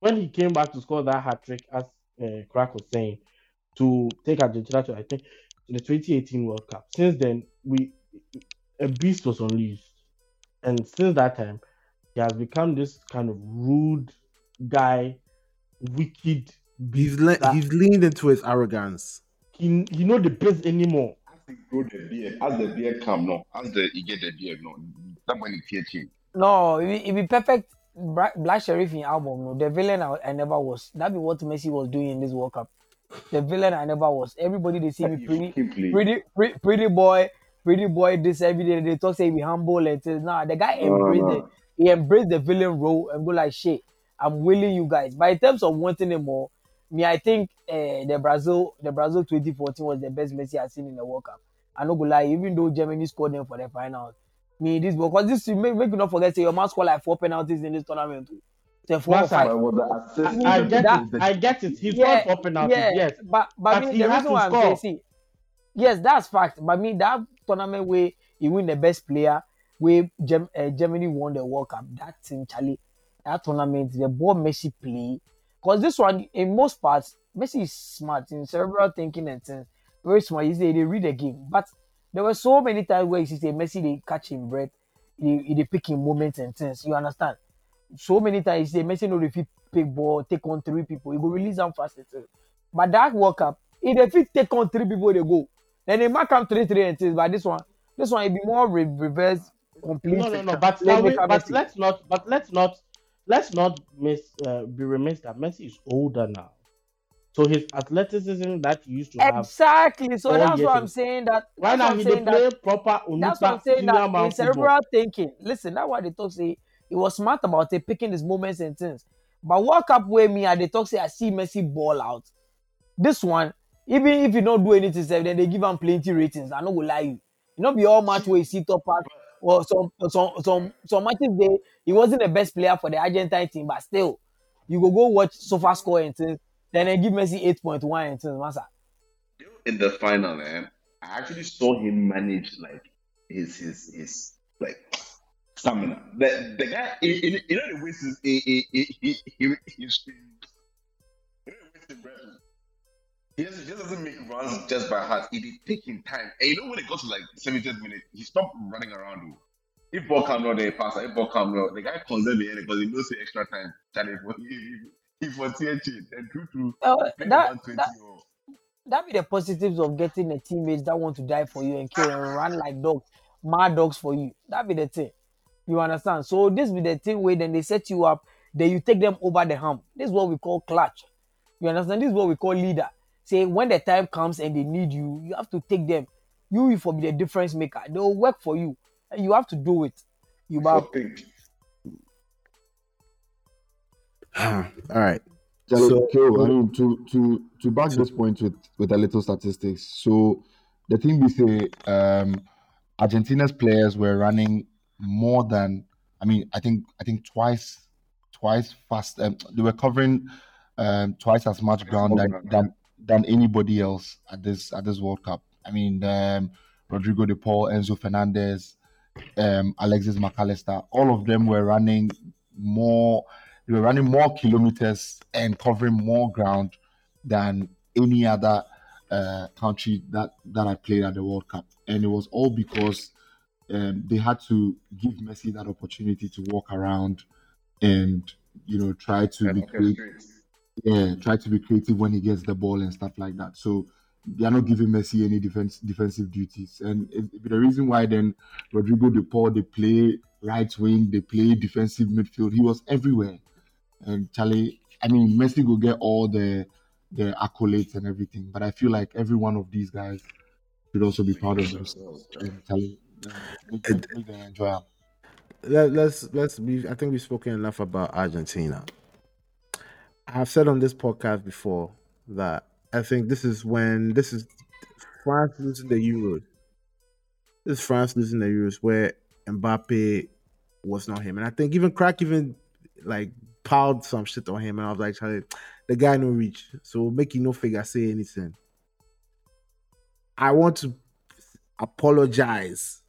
when he came back to score that hat trick, as uh, Crack was saying, to take Argentina to I think to the 2018 World Cup. Since then, we a beast was unleashed, and since that time, he has become this kind of rude guy, wicked. He's le- he's leaned into his arrogance. He he know the best anymore. Grow the beard, as the beard come, no, as the you get the beard, no, that when it him. No, it be, it be perfect. Black Sherif in album, no, the villain I, I never was. That be what Messi was doing in this World Cup. The villain I never was. Everybody they see me pretty, pretty, pretty, pretty boy, pretty boy. This every day they talk say be humble and things. Nah, the guy embraced no. it. He embraced the villain role and go like shit. I'm willing you guys. But in terms of wanting him more, me I think uh, the Brazil, the Brazil 2014 was the best Messi I've seen in the World Cup. I no go lie, even though Germany scored them for the final. Me this because this make, make you not forget say your man scored like four penalties in this tournament. too. Say four or five. The assist I, I get That- it. I get it. He's Yeah, got four penalties. yeah, Yes, but but, But me, he the has reason to why I'm saying, see, yes, that's fact. But me, that tournament where he win the best player, where Gem, uh, Germany won the World Cup, that's in Charlie. That tournament, the ball Messi play, because this one, in most parts, Messi is smart in cerebral thinking and things. Very smart. He say they read the game, but there were so many times where you see say Messi they catch him breath, he, he they pick him moments and things. You understand? so many times you say Messi no dey fit pick ball, take on three people, he go release them fast. But that World Cup, he dey fit take on three people they go. Then they mark am three three and things. But this one, this one it be more re- reverse complete. no, no, no. But Let are me we, but let's not. But let's not. Let's not miss. Uh, be remiss that Messi is older now, so his athleticism that he used to have. Exactly. So that's what I'm ago. saying. That Right now, he saying dey that play proper That's what I'm saying. That football. cerebral thinking, listen, that's why they talk say he was smart about it, picking his moments and things. But World Cup where me and they talk say I see Messi ball out. This one, even if you don't do anything, then they give him plenty ratings. I no go lie you. You know, be all match where you see top part. Or some some some some matches they he wasn't the best player for the Argentine team, but still, you go go watch SofaScore and things. Then they give Messi eight point one and things, massa. in the final, man, I actually saw him manage like his his his like stamina. The the guy, you know, the waste is he he he he he He doesn't, he doesn't make runs just by heart. He be taking time. And you know when it got to like 70th minute, he stopped running around. oh. If ball come down, they pass. If ball come down, the guy conserve the end because he knows the extra time. Challenge for he for TNT and true. Uh, Play that, 120 that or that be the positives of getting a teammates that want to die for you and kill and run like dogs, mad dogs for you. That be the thing. You understand? So this be the thing where then they set you up, then you take them over the hump. This is what we call clutch. You understand? This is what we call leader. Say when the time comes and they need you, you have to take them. You will for be the difference maker. They will work for you. And you have to do it. You for have think. All right. So, So- Kale, I mean, to to to back this point with with a little statistics. So, the thing we say, um, Argentina's players were running more than, I mean, I think I think twice, twice fast. Um, they were covering um, twice as much ground than, than than anybody else at this at this World Cup. I mean, um, Rodrigo De Paul, Enzo Fernandez, um, Alexis McAllister, all of them were running more. They were running more kilometers and covering more ground than any other uh, country that that I played at the World Cup, and it was all because um, they had to give Messi that opportunity to walk around and you know try to be creative. Yeah, try to be creative when he gets the ball and stuff like that. So they are not giving Messi any defense defensive duties. And the reason why then Rodrigo De Paul they play right wing, they play defensive midfield. He was everywhere. And Charlie, I mean Messi will get all the the accolades and everything, but I feel like every one of these guys should also be proud of themselves and them enjoy. Let, let's let's we I think we've spoken enough about Argentina. I've said on this podcast before that I think this is when this is France losing the Euros. This is France losing the Euros where Mbappe was not him. And I think even Crack even like piled some shit on him and I was like, Charlie, the guy no reach. So make you no figure say anything. I want to apologize.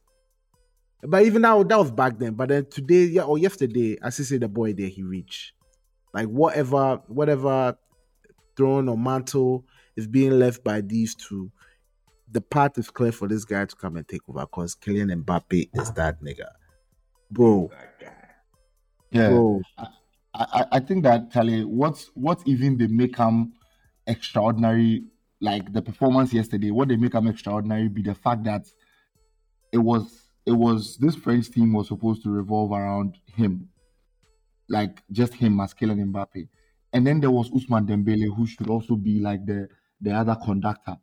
But even now, that was back then. But then today, yeah, or yesterday, as he said, the boy there he reached. Like whatever, whatever throne or mantle is being left by these two, the path is clear for this guy to come and take over because Kylian Mbappe is that nigga. Bro. Yeah. Bro. I, I, I think that Charlie, what's what even they make him extraordinary, like the performance yesterday, what they make him extraordinary be the fact that it was it was this French team was supposed to revolve around him, like just him as Kylian Mbappe, and then there was Usman Dembele who should also be like the the other conductor,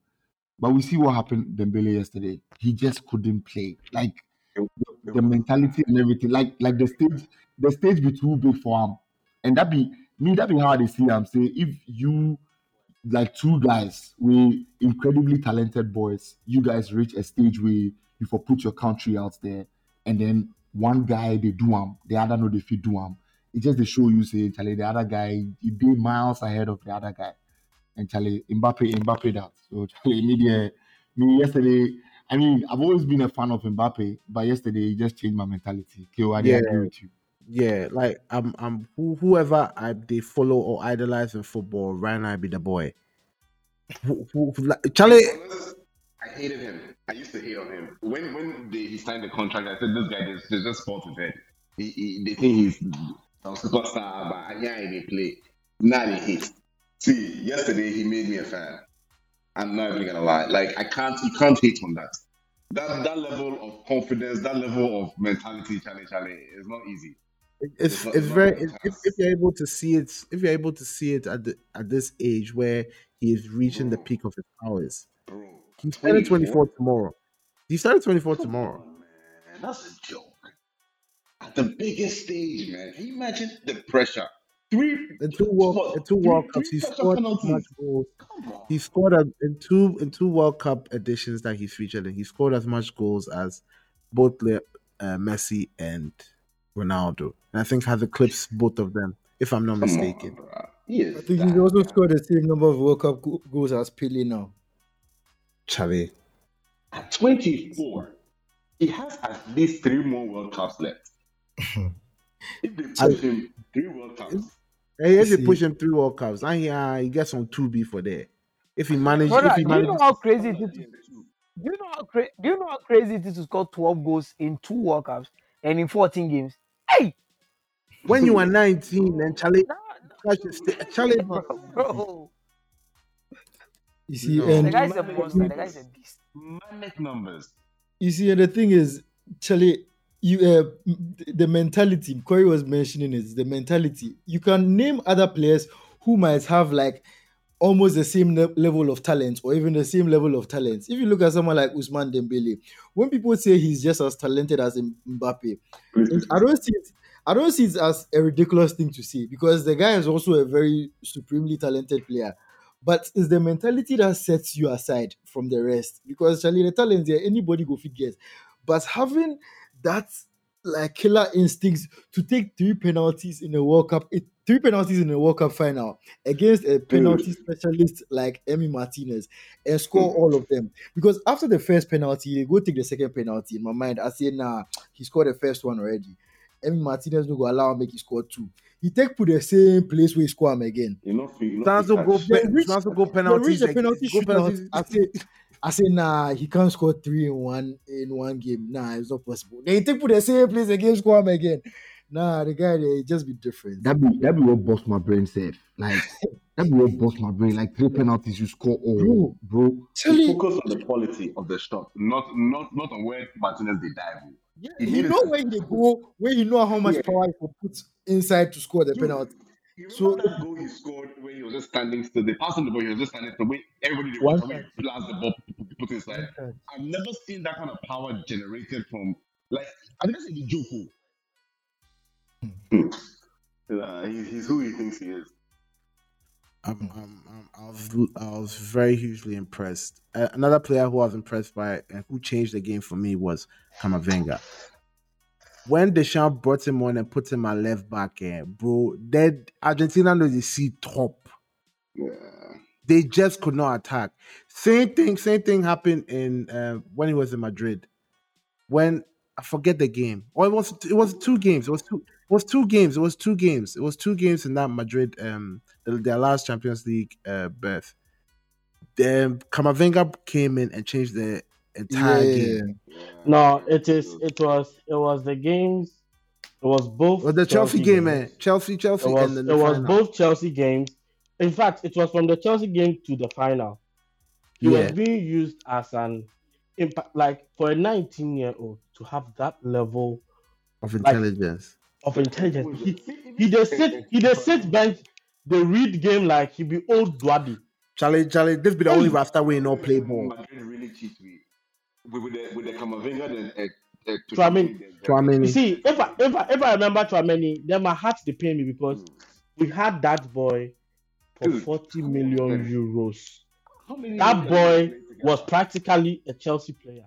but we see what happened Dembele yesterday. He just couldn't play. Like the, the mentality and everything, like like the stage the stage be too big for him, and that be me. That be how they see him. Say if you like two guys, we incredibly talented boys. You guys reach a stage where you for put your country out there, and then one guy they do him, the other no they fit do him. It just they show you say, Charlie, the other guy he be miles ahead of the other guy, and Charlie Mbappe Mbappe that. So Charlie media me yesterday. I mean, I've always been a fan of Mbappe, but yesterday he just changed my mentality. Okay, I Yeah. agree with you. Yeah, like I'm, I'm who, whoever I they follow or idolize in football. Right now, I be the boy. Who, who, like, Charlie, I hated him. I used to hate on him. When when they, he signed the contract, I said this guy is there's just fault with it. He, he, they think he's a superstar, uh, but uh, uh, yeah, he didn't play. Now they hate. See, yesterday he made me a fan. I'm not even gonna lie. Like I can't, you can't hate on that. That that level of confidence, that level of mentality, Charlie, Charlie, is not easy. it's It's not- it's very not if, if you're able to see it if you're able to see it at the at this age where he is reaching the peak of his powers. Bro, He's starting 24? 24 tomorrow. He's starting 24 tomorrow. man. That's a joke. At the biggest stage, man. Can you imagine the pressure? Three, In two world what, in two World Cups, he scored as much goals. Come on. He scored a, in two in two World Cup editions that he's featured in. He scored as much goals as both uh, Messi and Ronaldo, and I think has eclipsed both of them, if I'm not Come mistaken. bro. He is I think that he's also guy. scored the same number of World Cup goals as Pele now. Charlie, At 24, he has at least three more World Cups left. If they I- push him three World Cups, hey, if you push him three World Cups, and he uh, he gets on two B for there. If he manages, Brother, if he do you know how crazy it is? to- Do you know how cra- do you know how crazy it is to score 12 goals in two World Cups and in 14 games? Hey, when you are 19 and Charlie, nah, Charlie, Charlie, bro, bro. You see, No. The and guy's a monster. The guy's a beast. manic numbers. You see, and the thing is, Charlie, you uh, the mentality Corey was mentioning is the mentality. You can name other players who might have like almost the same le- level of talent or even the same level of talent. If you look at someone like Usman Dembele, when people say he's just as talented as Mbappe, I don't see it. I don't see it as a ridiculous thing to say because the guy is also a very supremely talented player. But it's the mentality that sets you aside from the rest. Because Charlie, the talent there, anybody go fit get. But having that like killer instincts to take three penalties in a World Cup, three penalties in a World Cup final against a penalty specialist like Emi Martinez and score mm. all of them. Because after the first penalty, they go take the second penalty. In my mind, I say, nah, he scored the first one already. Emi Martinez no go allow him make he score two. He take put the same place where he score him again. You know, you know, Sanso go, They pe- reach- Sanso go They reach penalties, the like, penalty go shootout. Penalties. I say, nah, he can't score three in one in one game. Nah, it's not possible. They take put the same place again, score him again. Nah, the guy there he just be different. That be that be what bust my brain safe. Like that be what bust my brain. Like three penalties, you score all, bro. Charlie, focus on the quality of the shot, not not not on where Martinez they dive. yeah, he he made it know to- when they go, where you know how much Yeah. power he can put inside to score the Dude, penalty. You So- that goal he scored when he was just standing still? They passed him the ball, he was just standing still. Wait, everybody they One watch, when he blasts the ball. put inside. I've never seen that kind of power generated from like I think it's a joke. Hmm. Yeah, he's, he's who he thinks he is. I'm, I'm, I'm, I was I was very hugely impressed. Uh, another player who I was impressed by and who changed the game for me was Camavinga. When Deschamps brought him on and put him at left back, eh, bro, that Argentina knows the see top. Yeah. They just could not attack. Same thing, same thing happened in uh, when he was in Madrid. When I forget the game, or it was it was two games. It was two. It was two games. It was two games. It was two games in that Madrid, um, their last Champions League uh, berth. Then Camavinga came in and changed the entire Yeah. game. No, it is. It was. It was the games. It was both. Well, the Chelsea, game, games. man. Chelsea, Chelsea, It was. and then It the was both Chelsea games. In fact, it was from the Chelsea game to the final. He Yeah. was being used as an impact, like for a 19-year-old to have that level of intelligence. of intelligence. He, he just sit. He just sit bench. They read game like he be old Dwaddy. Charlie, Charlie, this be the only after we no play ball. Madrid really cheats me with, with the with the Camavinga then uh, uh, Tchouaméni. You see, if I if I if I remember Tchouaméni, then my heart they pain me because we had that boy for Dude. 40 million euros. How many That boy have they played together? was practically a Chelsea player.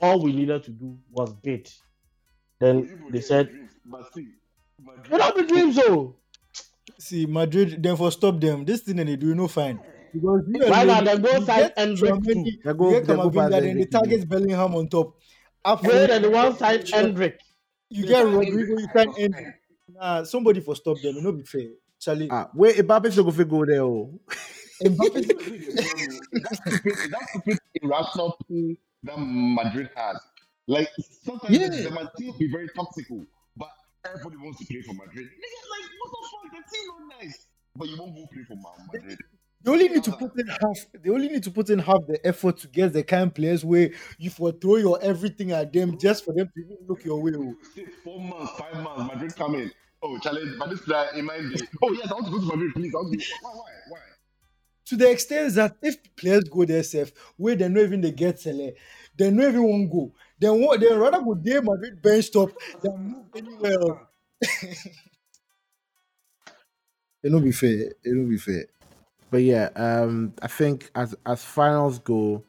All we needed to do was bid. Then People they said, dreams, but see, Madrid- "Get the dreams, oh! See, Madrid, then for stop them. This thing and they do no fine. Because you Why alone, not? Then go you sign get Endrick Tchouaméni. They go- you get they go Camavinga, the- then they target Bellingham on top. After Wait, and the one side Endrick. you get Rodrigo, you can end. Nah, somebody for stop them. It no be fair. Charlie, Ah, wait, Mbappe still go fit go there. Oh. Mbappe, That's stupid. That's stupid irrational pull that Madrid has. Like sometimes Yeah. they might still be very toxic, but everybody wants to play for Madrid. Nigga, like what the fuck? The team not nice, but you won't go play for Madrid. They only need to put in half. They only need to put in half the effort to get the kind of players where you for throw your everything at them just for them to even look your way. oh. Four months, five months, Madrid come in. Oh, challenge, but this player in my day. Oh yes, I want to go to Madrid, please. I want to. Why? Why? Why? To the extent that if players go there, where they know even they get Sele, they know everyone go. Then what? They rather go there Madrid bench top than move anywhere else. it no be fair. It no be fair. But yeah, um, I think as as finals go,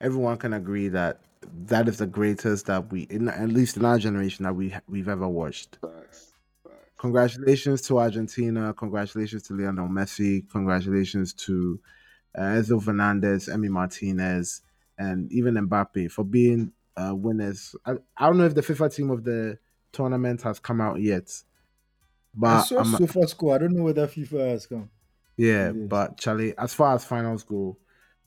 everyone can agree that that is the greatest that we, in, at least in our generation, that we we've ever watched. Facts. Facts. Congratulations to Argentina. Congratulations to Lionel Messi. Congratulations to uh, Enzo Fernandez, Emi Martinez, and even Mbappe for being uh, winners. I, I don't know if the FIFA team of the tournament has come out yet, I but saw I'm- so far score. I don't know whether FIFA has come. Yeah, but Charlie, as far as finals go,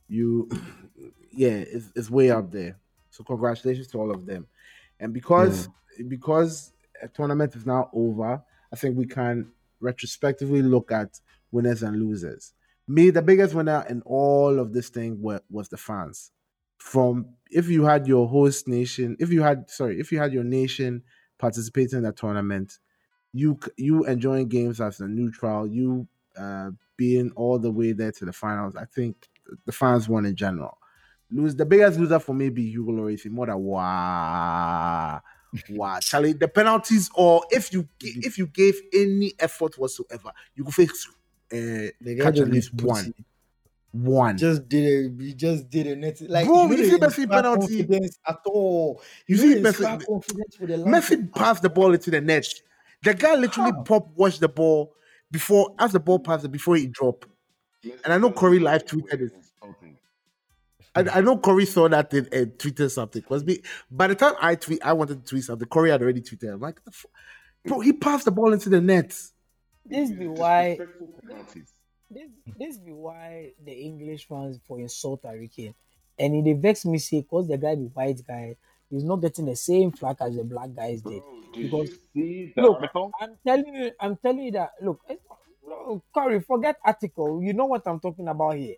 you, yeah, it's, it's way up there. So congratulations to all of them. And because because a tournament is now over, I think we can retrospectively look at winners and losers. Me, the biggest winner in all of this thing was, was the fans. From if you had your host nation, if you had sorry, if you had your nation participating in the tournament, you you enjoying games as a neutral, you uh, being all the way there to the finals, I think the fans won in general. Lose the biggest loser for me be Hugo Lloris. More than wow, wow, Charlie. The penalties, or if you if you gave any effort whatsoever, you could face uh, catch at least one, one. Just did it. He just did it. Net- Like Bro, you see Messi penalty? confidence at all. You see Messi- for the last Messi passed the ball into the net. The guy literally How? pop watched the ball before as the ball passed before it dropped. And I know Corey live tweeted it. Something. I, I know Corey saw that thing and uh, tweeted something. Because me, by the time I tweet, I wanted to tweet something. Corey had already tweeted. I'm like, the bro, he passed the ball into the net. This be why this this be why the English fans for insult Harry Kane. And it dey vex me say cause the guy be white guy, he's not getting the same flack as the black guys did. Bro, Because- see Look, article? I'm telling you, I'm telling you that look, no, Corey, forget article. You know what I'm talking about here.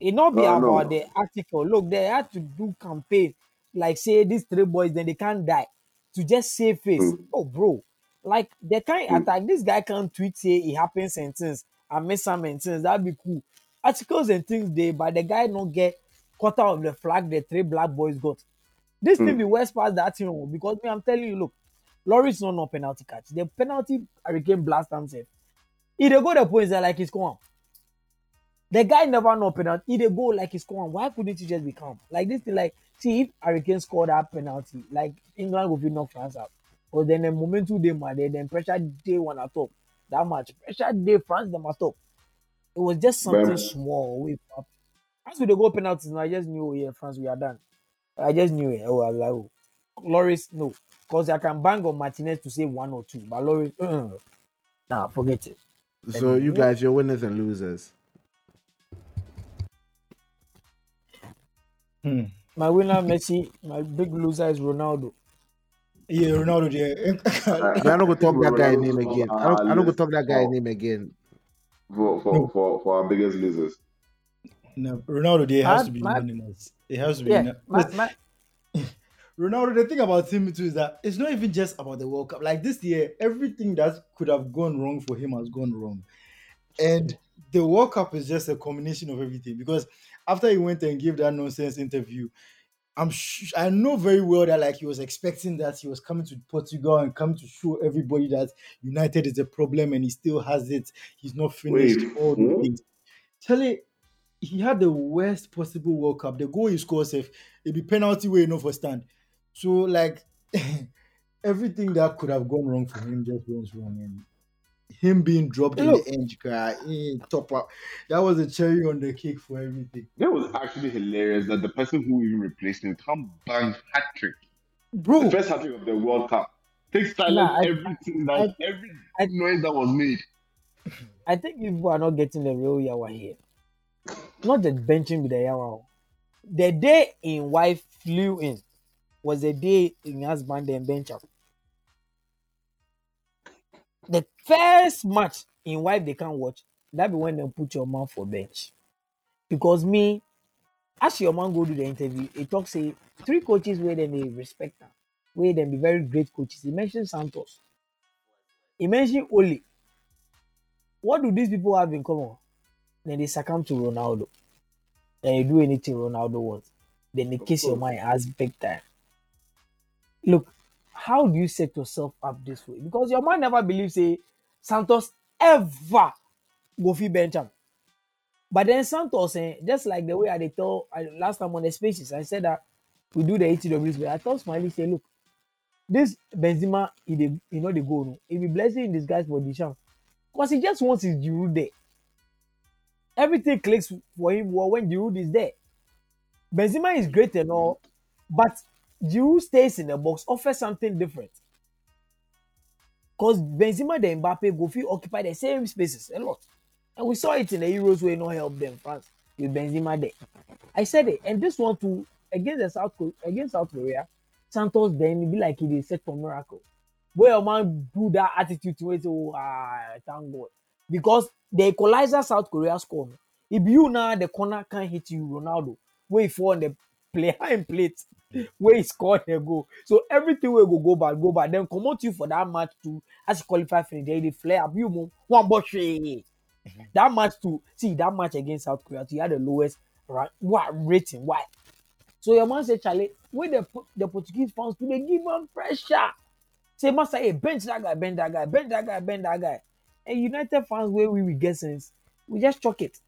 It not be Oh, about no. the article. Look, they had to do campaign like say these three boys, then they can't die to just save face. Mm. Oh, bro, like they can't Mm. attack. This guy can't tweet say it happens sentence I miss some sentence. That'd be cool. Articles and things they, but the guy not get quarter of the flag the three black boys got. This thing Hmm. be worse past that thing oh, because me, I'm telling you, look, Lloris no no penalty catch. The penalty Harry Kane blast himself. He dey go the points there like he's calm. The guy never no penalty. He dey go like he's calm. Why couldn't you just be calm? Like this thing, like see if Harry Kane scored that penalty, like England would be knock France out. But then the momentum they man, then then pressure day one at top. That much pressure day France them at top. It was just something Well- small. We as we dey go penalties, now I just knew, oh yeah, France, we are done. I just knew it. Oh, I was like, oh, Lloris, no, because I can bang on Martinez to say one or two, but Lloris, uh, nah, forget it. So you guys, you're winners and losers. Hmm. My winner, Messi. My big loser is Ronaldo. Yeah, Ronaldo Yeah. Me, I don't go talk that guy's name again. I don't, our I don't go list talk that guy's name again. for for, for, for our biggest losers. No, Ronaldo there has Mad- to be mad- unanimous. It has to be. Yeah, uni- my, my, Ronaldo, the thing about him too is that it's not even just about the World Cup. Like this year, everything that could have gone wrong for him has gone wrong. And the World Cup is just a combination of everything. Because after he went and gave that nonsense interview, I'm sh- I know very well that like he was expecting that he was coming to Portugal and come to show everybody that United is a problem and he still has it. He's not finished. Wait, all those who? things. Charlie, he had the worst possible World Cup. The goal he scores, if it be penalty way enough for stand. So like everything that could have gone wrong for him just went wrong. And him being dropped in the end, cry, eh, top up. That was a cherry on the cake for everything. That was actually hilarious that the person who even replaced him come bang hat trick. Bro, The first hat trick of the World Cup. Take silence Nah, I- everything that I- every I- noise that was made. I think people are not getting the real Yawa here. Not the benching with the Yawa. The day in wife flew in was the day in husband and bench up. The first match in wife they can't watch, that be when they put your man for bench. Because me, as your man go to the interview, he talk say three coaches where then they respect them, where them be very great coaches. He mentioned Santos. He mentioned Oli. What do these people have in common? Then they succumb to Ronaldo. Then you do anything Ronaldo wants. Then they kiss your mind as big time. Look, how do you set yourself up this way? Because your mind never believes say Santos ever go fit bench. But then Santos, eh, just like the way I dey tell I, last time on the spaces, I said that we do the ATWs, but I told Smiley say, look, this Benzema, he he know the goal. No, he be blessing in disguise for Deschamps, because he just wants his Giroud there. Everything clicks for him when Giroud is there. Benzema is great and all, but Giroud stays in the box, offers something different. Because Benzema and Mbappe go fit occupy the same spaces a lot. And we saw it in the Euros where no help them France with Benzema there. I said it, and this one too against the South Korea, against South Korea, Santos then it be like he dey set for miracle. Where a man do that attitude to say, oh, ah, thank God. Because the equalizer South Korea score. If you now the corner can't hit you, Ronaldo, where he fall on the play high plate, where he scored the goal. So everything will go go bad, go bad. Then come out you for that match too. As you qualify finish, they dey flare up you mo one but straight. Mm-hmm. That match too. See that match against South Korea, he had the lowest ra- what rating. Why? So your man say, Charlie, when the the Portuguese fans do they give him pressure. Say, must say, bench that guy, bench that guy, bench that guy, bench that guy. And United fans, where we will get sense, we just chuck it.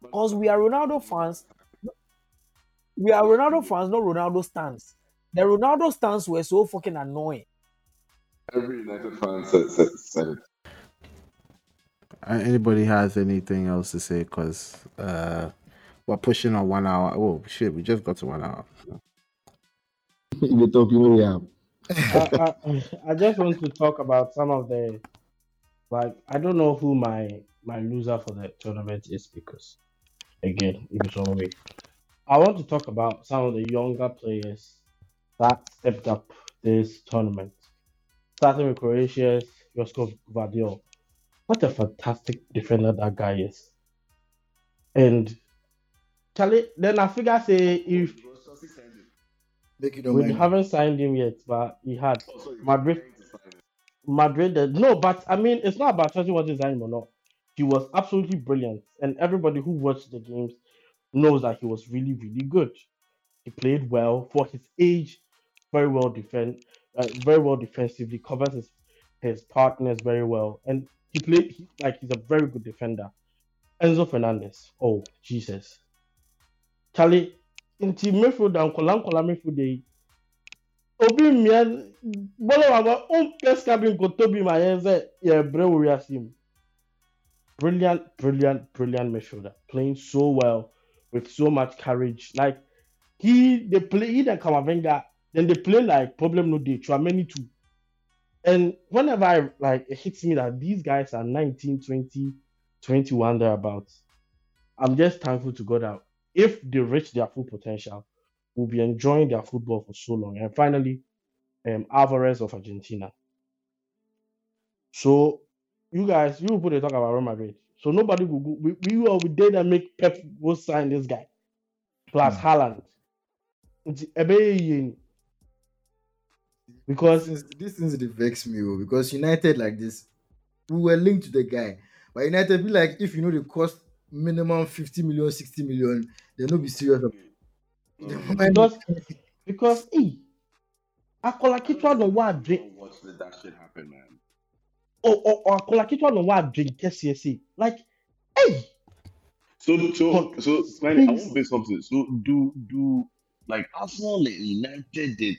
Because we are Ronaldo fans. We are Ronaldo fans, not Ronaldo stands. The Ronaldo stands were so fucking annoying. Every United fan said, said, said. Uh, anybody has anything else to say? Because uh, we're pushing on one hour. Oh shit, we just got to one hour. If you talk, you yeah. I, I, I just want to talk about some of the like I don't know who my my loser for the tournament is because again it was on way. I want to talk about some of the younger players that stepped up this tournament. Starting with Croatia's Josko Gvardiol. What a fantastic defender that guy is. And Charlie, then I figure say if Make you don't we haven't signed him yet, but he had oh, Also, you Madrid. were Madrid, uh, no, but I mean, it's not about trusting what he's or not. He was absolutely brilliant, and everybody who watched the games knows that he was really, really good. He played well for his age, very well defend, uh, very well defensively, covers his his partners very well, and he played he, like he's a very good defender. Enzo Fernandez, oh Jesus, Charlie, into midfield and kola kola midfield obi mmea bọ́lá wa bọ́ ó ń pẹ́ skábì nkòtó bí mà yẹn sẹ́ yẹ brẹ́ wíyá mu. Brilliant, brilliant, brilliant midfielder, playing so well with so much courage. Like he, they play he and Camavinga, then they play like problem no day. Tchouaméni too. And whenever I like it hits me that these guys are 19, 20, 21 thereabouts, I'm just thankful to God that if they reach their full potential, we'll be enjoying their football for so long. And finally, um, Alvarez of Argentina. So you guys, you people they talk about Real Madrid. So nobody will go. We, we will we did and make Pep go sign this guy. Plus Hmm. Haaland. Nti, ebe yie ni. Because This this things they vex me oh, because United like this, we were linked to the guy, but United be like if you know the cost minimum 50 million, 60 million, they no be serious. about The because because eh, Akola Kitwa no wa drink Don't watch that shit happen, man. or or or Akola Kitwa no wa drink KCSE. Like, hey, So, so, so, Smiley, I want to say something. So, do, do, like, Arsenal and United, did,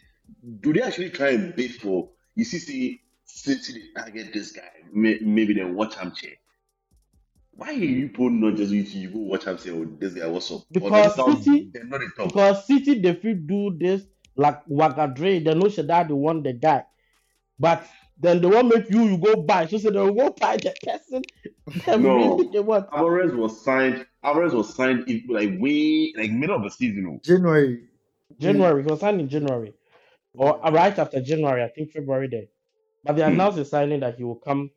do they actually try and bid for, you see, see, City, they target this guy, may, maybe they watch him chair. Why are you people not just you, you go watch him say, oh, this guy, what's up? Because themselves, City- they're not a top. because City they fit do this like Wagadre, they know say that they want the guy, but then they won't make you you go buy. So say they will go buy the person. Them No. really they want. Alvarez was signed, Alvarez was signed, in, like, way, like, middle of the season, oh. January. January, he was signed in January, or right after January, I think February there. But they Hmm. announced the signing that he will come,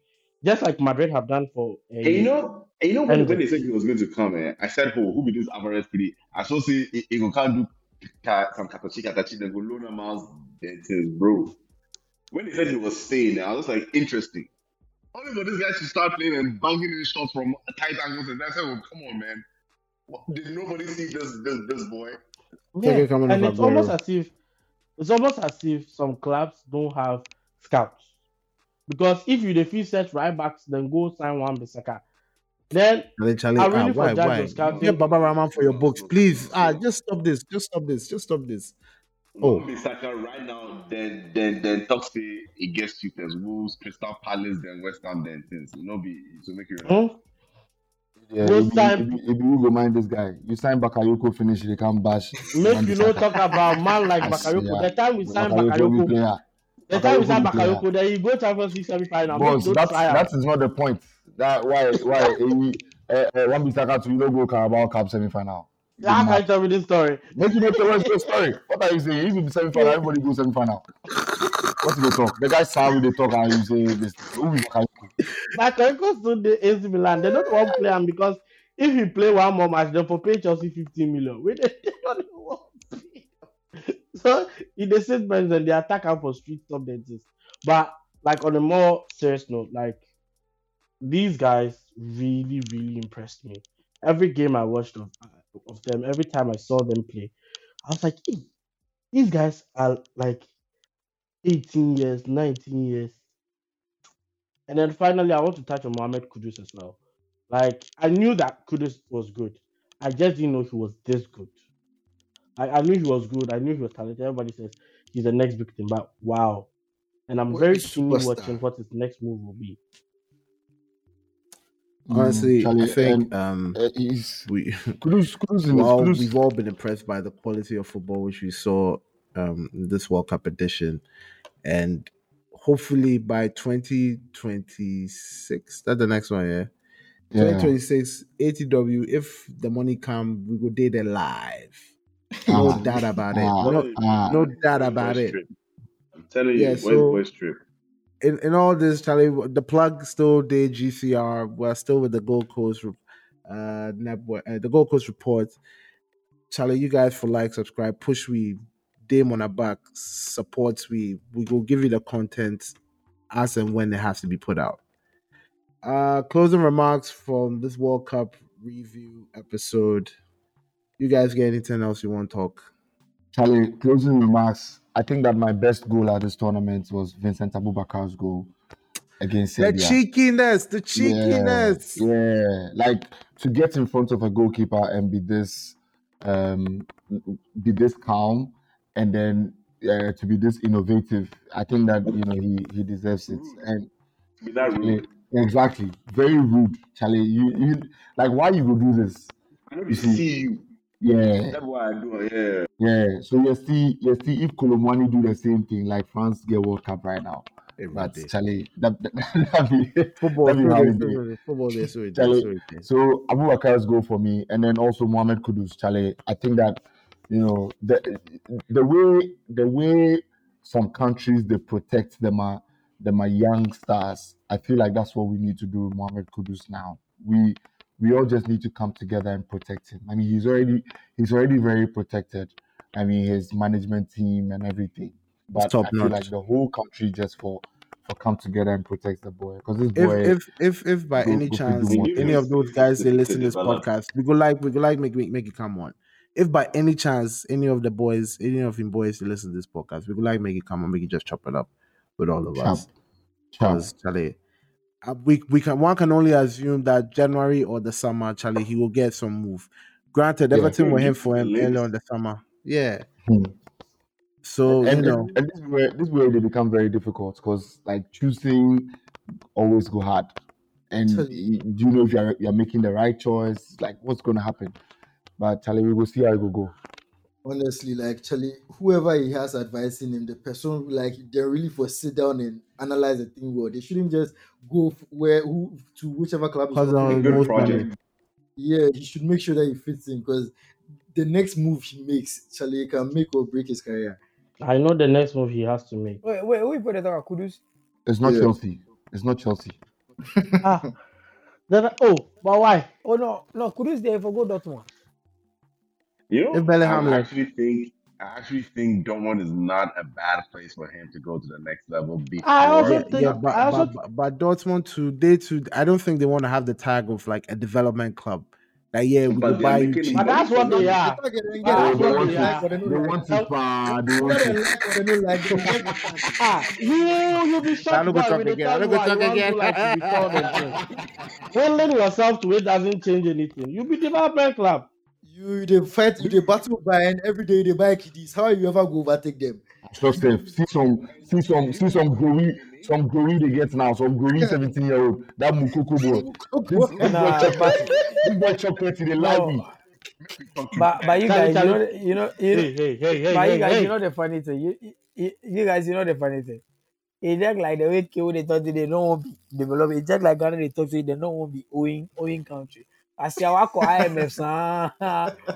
just like Madrid have done for. Uh, And you know, and you know when, when they said he was going to come, eh, I said, "Oh, who be this Alvarez PD?" I saw say he, he go can't do ka, some katachi katachi, then go loan him out, things, bro. When they said he was staying, I was like, interesting. Only for this guy to start playing and banging in shots from tight angles, and I said, "Oh, come on, man! What, did nobody see this this this boy?" yeah, Take it coming and it's almost as if it's almost as if some clubs don't have scouts. Because if you defeat set right backs, then go sign one Bissaka. Then Charlie, Charlie, I ah, really why, forgot why? your scouting. Get Baba Rahman for your books, please. Ah, just stop this. Just stop this. Just stop this. Oh. Bissaka right now, then then then talk say it gets you as Wolves, Crystal Palace, then West Ham, then things. You know, be to make you. hmm? Yeah, Those if, you- time- if, you- if you go mind this guy, you sign Bakayoko, finish, they can bash. make you know Bissaka. talk about man like Yes, Bakayoko. yeah. The time we sign Bakayoko, good Bakayoko, player. The time we Bakayoko, signed good player. Bakayoko, then you go Champions League semi final. Boss, no that's, try am. that is not the point. That why why uh, uh, uh, Wan Bissaka to you don't go Carabao Cup semi final. How can you tell me this story? Make you not us the story. What are you saying? If you be semi final, everybody go semi final. What do they talk? The guy sound they talk and you say this. Who is Bakayoko? Bakayoko still the AC Milan. They don't want to play him because if he play one more match, they for pay Chelsea 15 million. We don't want to. So in the statement, then they attack him for street top dentists. But like on a more serious note, like these guys really, really impressed me. Every game I watched of of them, every time I saw them play, I was like, "Hey, these guys are like 18 years, 19 years. And then finally, I want to touch on Mohamed Kudus as well. Like, I knew that Kudus was good. I just didn't know he was this good. I, I knew he was good. I knew he was talented. Everybody says he's the next big thing, but wow. And I'm What very a keenly superstar. watching what his next move will be. Honestly, Mm, Charlie, I think and, um, uh, we Kudus, Kudus in his well, Kudus. we've all been impressed by the quality of football which we saw um, in this World Cup edition, and hopefully by 2026, that's the next one, yeah. Yeah. 2026 ATW. If the money come, we go day there live. No Ah, doubt about it. ah, No, ah. no doubt about it. Trip? I'm telling Yeah, you, so- where's Boys Trip? in, in all this, Charlie, the plug still did GCR. We're still with the Gold Coast, uh, network, uh, the Gold Coast report. Charlie, you guys for like, subscribe, push we, Dame on our back, supports we. We will give you the content as and when it has to be put out. Uh, closing remarks from this World Cup review episode. You guys get anything else you want to talk? Charlie, closing remarks. I think that my best goal at this tournament was Vincent Aboubakar's goal against Serbia. The cheekiness, the cheekiness. Yeah, yeah, like to get in front of a goalkeeper and be this, um, be this calm, and then uh, to be this innovative. I think that you know he he deserves it. And Be that rude. yeah, exactly, very rude, Charlie. You you like why you will do this? I don't You see, see you. Yeah, That's why I do it. Yeah. yeah. So you see, you see if Kolo Muani do the same thing, like France get World Cup right now. Every But day. Charlie, that that, that be, Football, that be how football, we it. football, football, they so it, Charlie, so it. So Aboubakar's goal for me, and then also Mohamed Kudus, Charlie. I think that you know the the way the way some countries they protect them are them are young stars. I feel like that's what we need to do with Mohamed Kudus now. We we all just need to come together and protect him. I mean, he's already he's already very protected. I mean, his management team and everything. But top I feel notch. like the whole country just for for come together and protect the boy because this if boy. if if if by go- any go chance any things of those guys they listen to this develop. podcast, we go like we go like make make make it come on. If by any chance any of the boys, any of him boys they listen to this podcast, we go like make it come on, make it just chop it up with all of Sharp. us. Sharp. Because Charlie, we we can one can only assume that January or the summer, Charlie, he will get some move. Granted, Yeah. Everton were Yeah, him for him the earlier latest. in the summer. Yeah. Hmm. So you and, know, and, and this is where this is where they become very difficult because like choosing always go hard and Tell do you know if you're you're making the right choice like what's going to happen but Charlie we will see how it will go honestly, like Charlie, whoever he has advising him, the person like they really for sit down and analyze the thing well. They shouldn't just go f- where who to whichever club is Cause offering of Good project. Yeah, he should make sure that he fits in because the next move he makes, Charlie can make or break his career. I know the next move he has to make. Wait, wait, who put it on Kudus? it's not Yeah. Chelsea it's not Chelsea ah, then, oh, but why? Oh no, no, Kudus they for go Dortmund. You know, If Bellingham I left. actually think I actually think Dortmund is not a bad place for him to go to the next level. Before I also Yeah, think- yeah, I but, also- but, but but Dortmund too, they too. I don't think they want to have the tag of like a development club. Like yeah, we But will they're buy you making cheap. But that's what they are. They don't get- Ah, they what don't they like are. they they don't like. want it uh, they They want don't it like what they don't like. They don't like Ah, you you be I shocked don't go by talk when they again. I tell don't you go why you talk want again. to like to be called and things. Holding yourself to it doesn't change anything. You be development club. You they fight, you they battle Bayern every day. They buy kiddies. How you ever go overtake them? just safe. see some see some see some glory some glory they get now some glory 17 year old that Mukoko boy this, this boy Nah, chocolate this boy chocolate in the library No, but but you guys, you know, you know, you Hey, hey, hey, hey, but hey, you guys, hey. you know the funny thing. You, you, you guys, you know the funny thing. It's just like the way KO they thought they don't want to be developed. It's just like Ghana they talk to you, they don't want to be owing owing country. As you walk IMF, sa,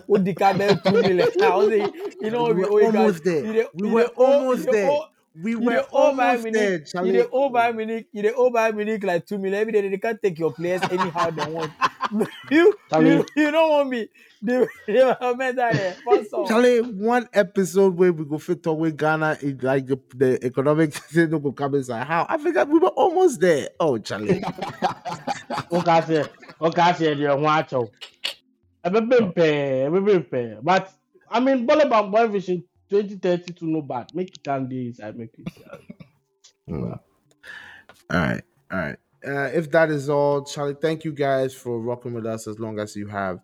what the cabin two million. I was saying, you know, we we were owing almost country. there. You dey- We you were dey owe- almost you dey there. owe- We you were dey owe Bayern almost Munich- there, You Charlie. dey owe Bayern Munich, you dey owe Bayern Munich like two million every day. They can't take your players anyhow they want. you, Charlie. you, you don't want me. The development there. First off. Charlie, one episode where we go fit talk with Ghana, it, like the, the economic thing no go come inside. How I forgot we were almost there. Oh, Charlie. Oh, okay, okay, say the one acho. Ebebe mpe, ebebe mpe. But I mean, Bolobang Boy Vision 2030 to no bad. Make it can do inside, make it. Mm. All right, all right. Uh, if that is all, Charlie, thank you guys for rocking with us as long as you have.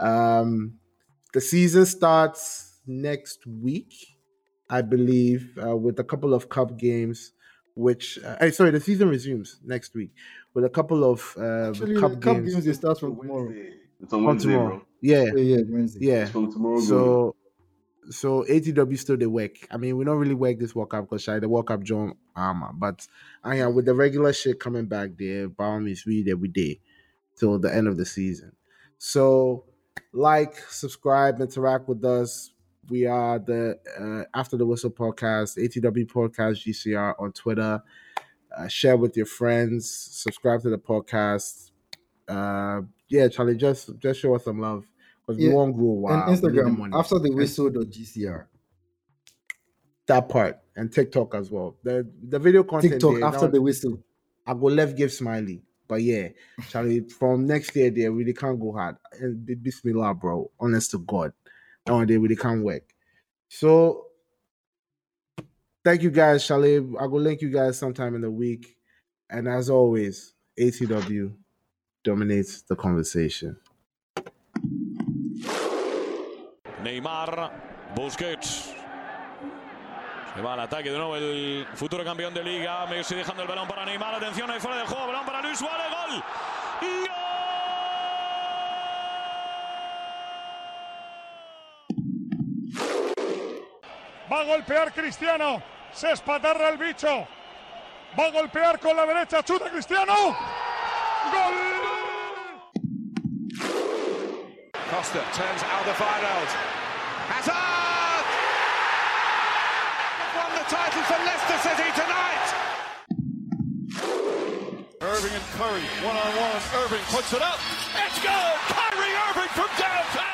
Um, the season starts next week, I believe, uh, with a couple of cup games. Which, uh, sorry, the season resumes next week with a couple of uh, Actually, cup, cup games. games they start from tomorrow. It's on on Wednesday, tomorrow. bro. Yeah, Yeah, yeah, Wednesday. yeah. It's from tomorrow. So, So, so ATW still the work. I mean, we don't really work this World Cup because shy the World Cup John armor, but I am with the regular shit coming back there. Bomb is read every day till the end of the season. So, like, subscribe, interact with us. We are the uh, After the Whistle podcast, ATW podcast, GCR on Twitter. Uh, share with your friends. Subscribe to the podcast. Uh, yeah, Charlie, just just show us some love because we won't grow wild. and the Instagram money. after the GCR. that part and TikTok as well. The the video content TikTok there, after now, the whistle. I go left give smiley. But yeah, Charlie, from next year, they really can't go hard. And Bismillah, bro. Honest to God. That one, they really can't work. So, thank you guys, Charlie. I will link you guys sometime in the week. And as always, ATW dominates the conversation. Neymar, Busquets. Se va al ataque de nuevo el futuro campeón de liga. Messi dejando el balón para Neymar. Atención ahí fuera del juego. Balón para Luis Suárez. Gol. Va a golpear Cristiano. Se espatarra el bicho. Va a golpear con la derecha. Chuta Cristiano. Gol. Costa turns Alderweireld. Hazard! Won the title for Leicester City tonight. Irving and Curry, one on one. Irving puts it up. It's good. Kyrie Irving from downtown.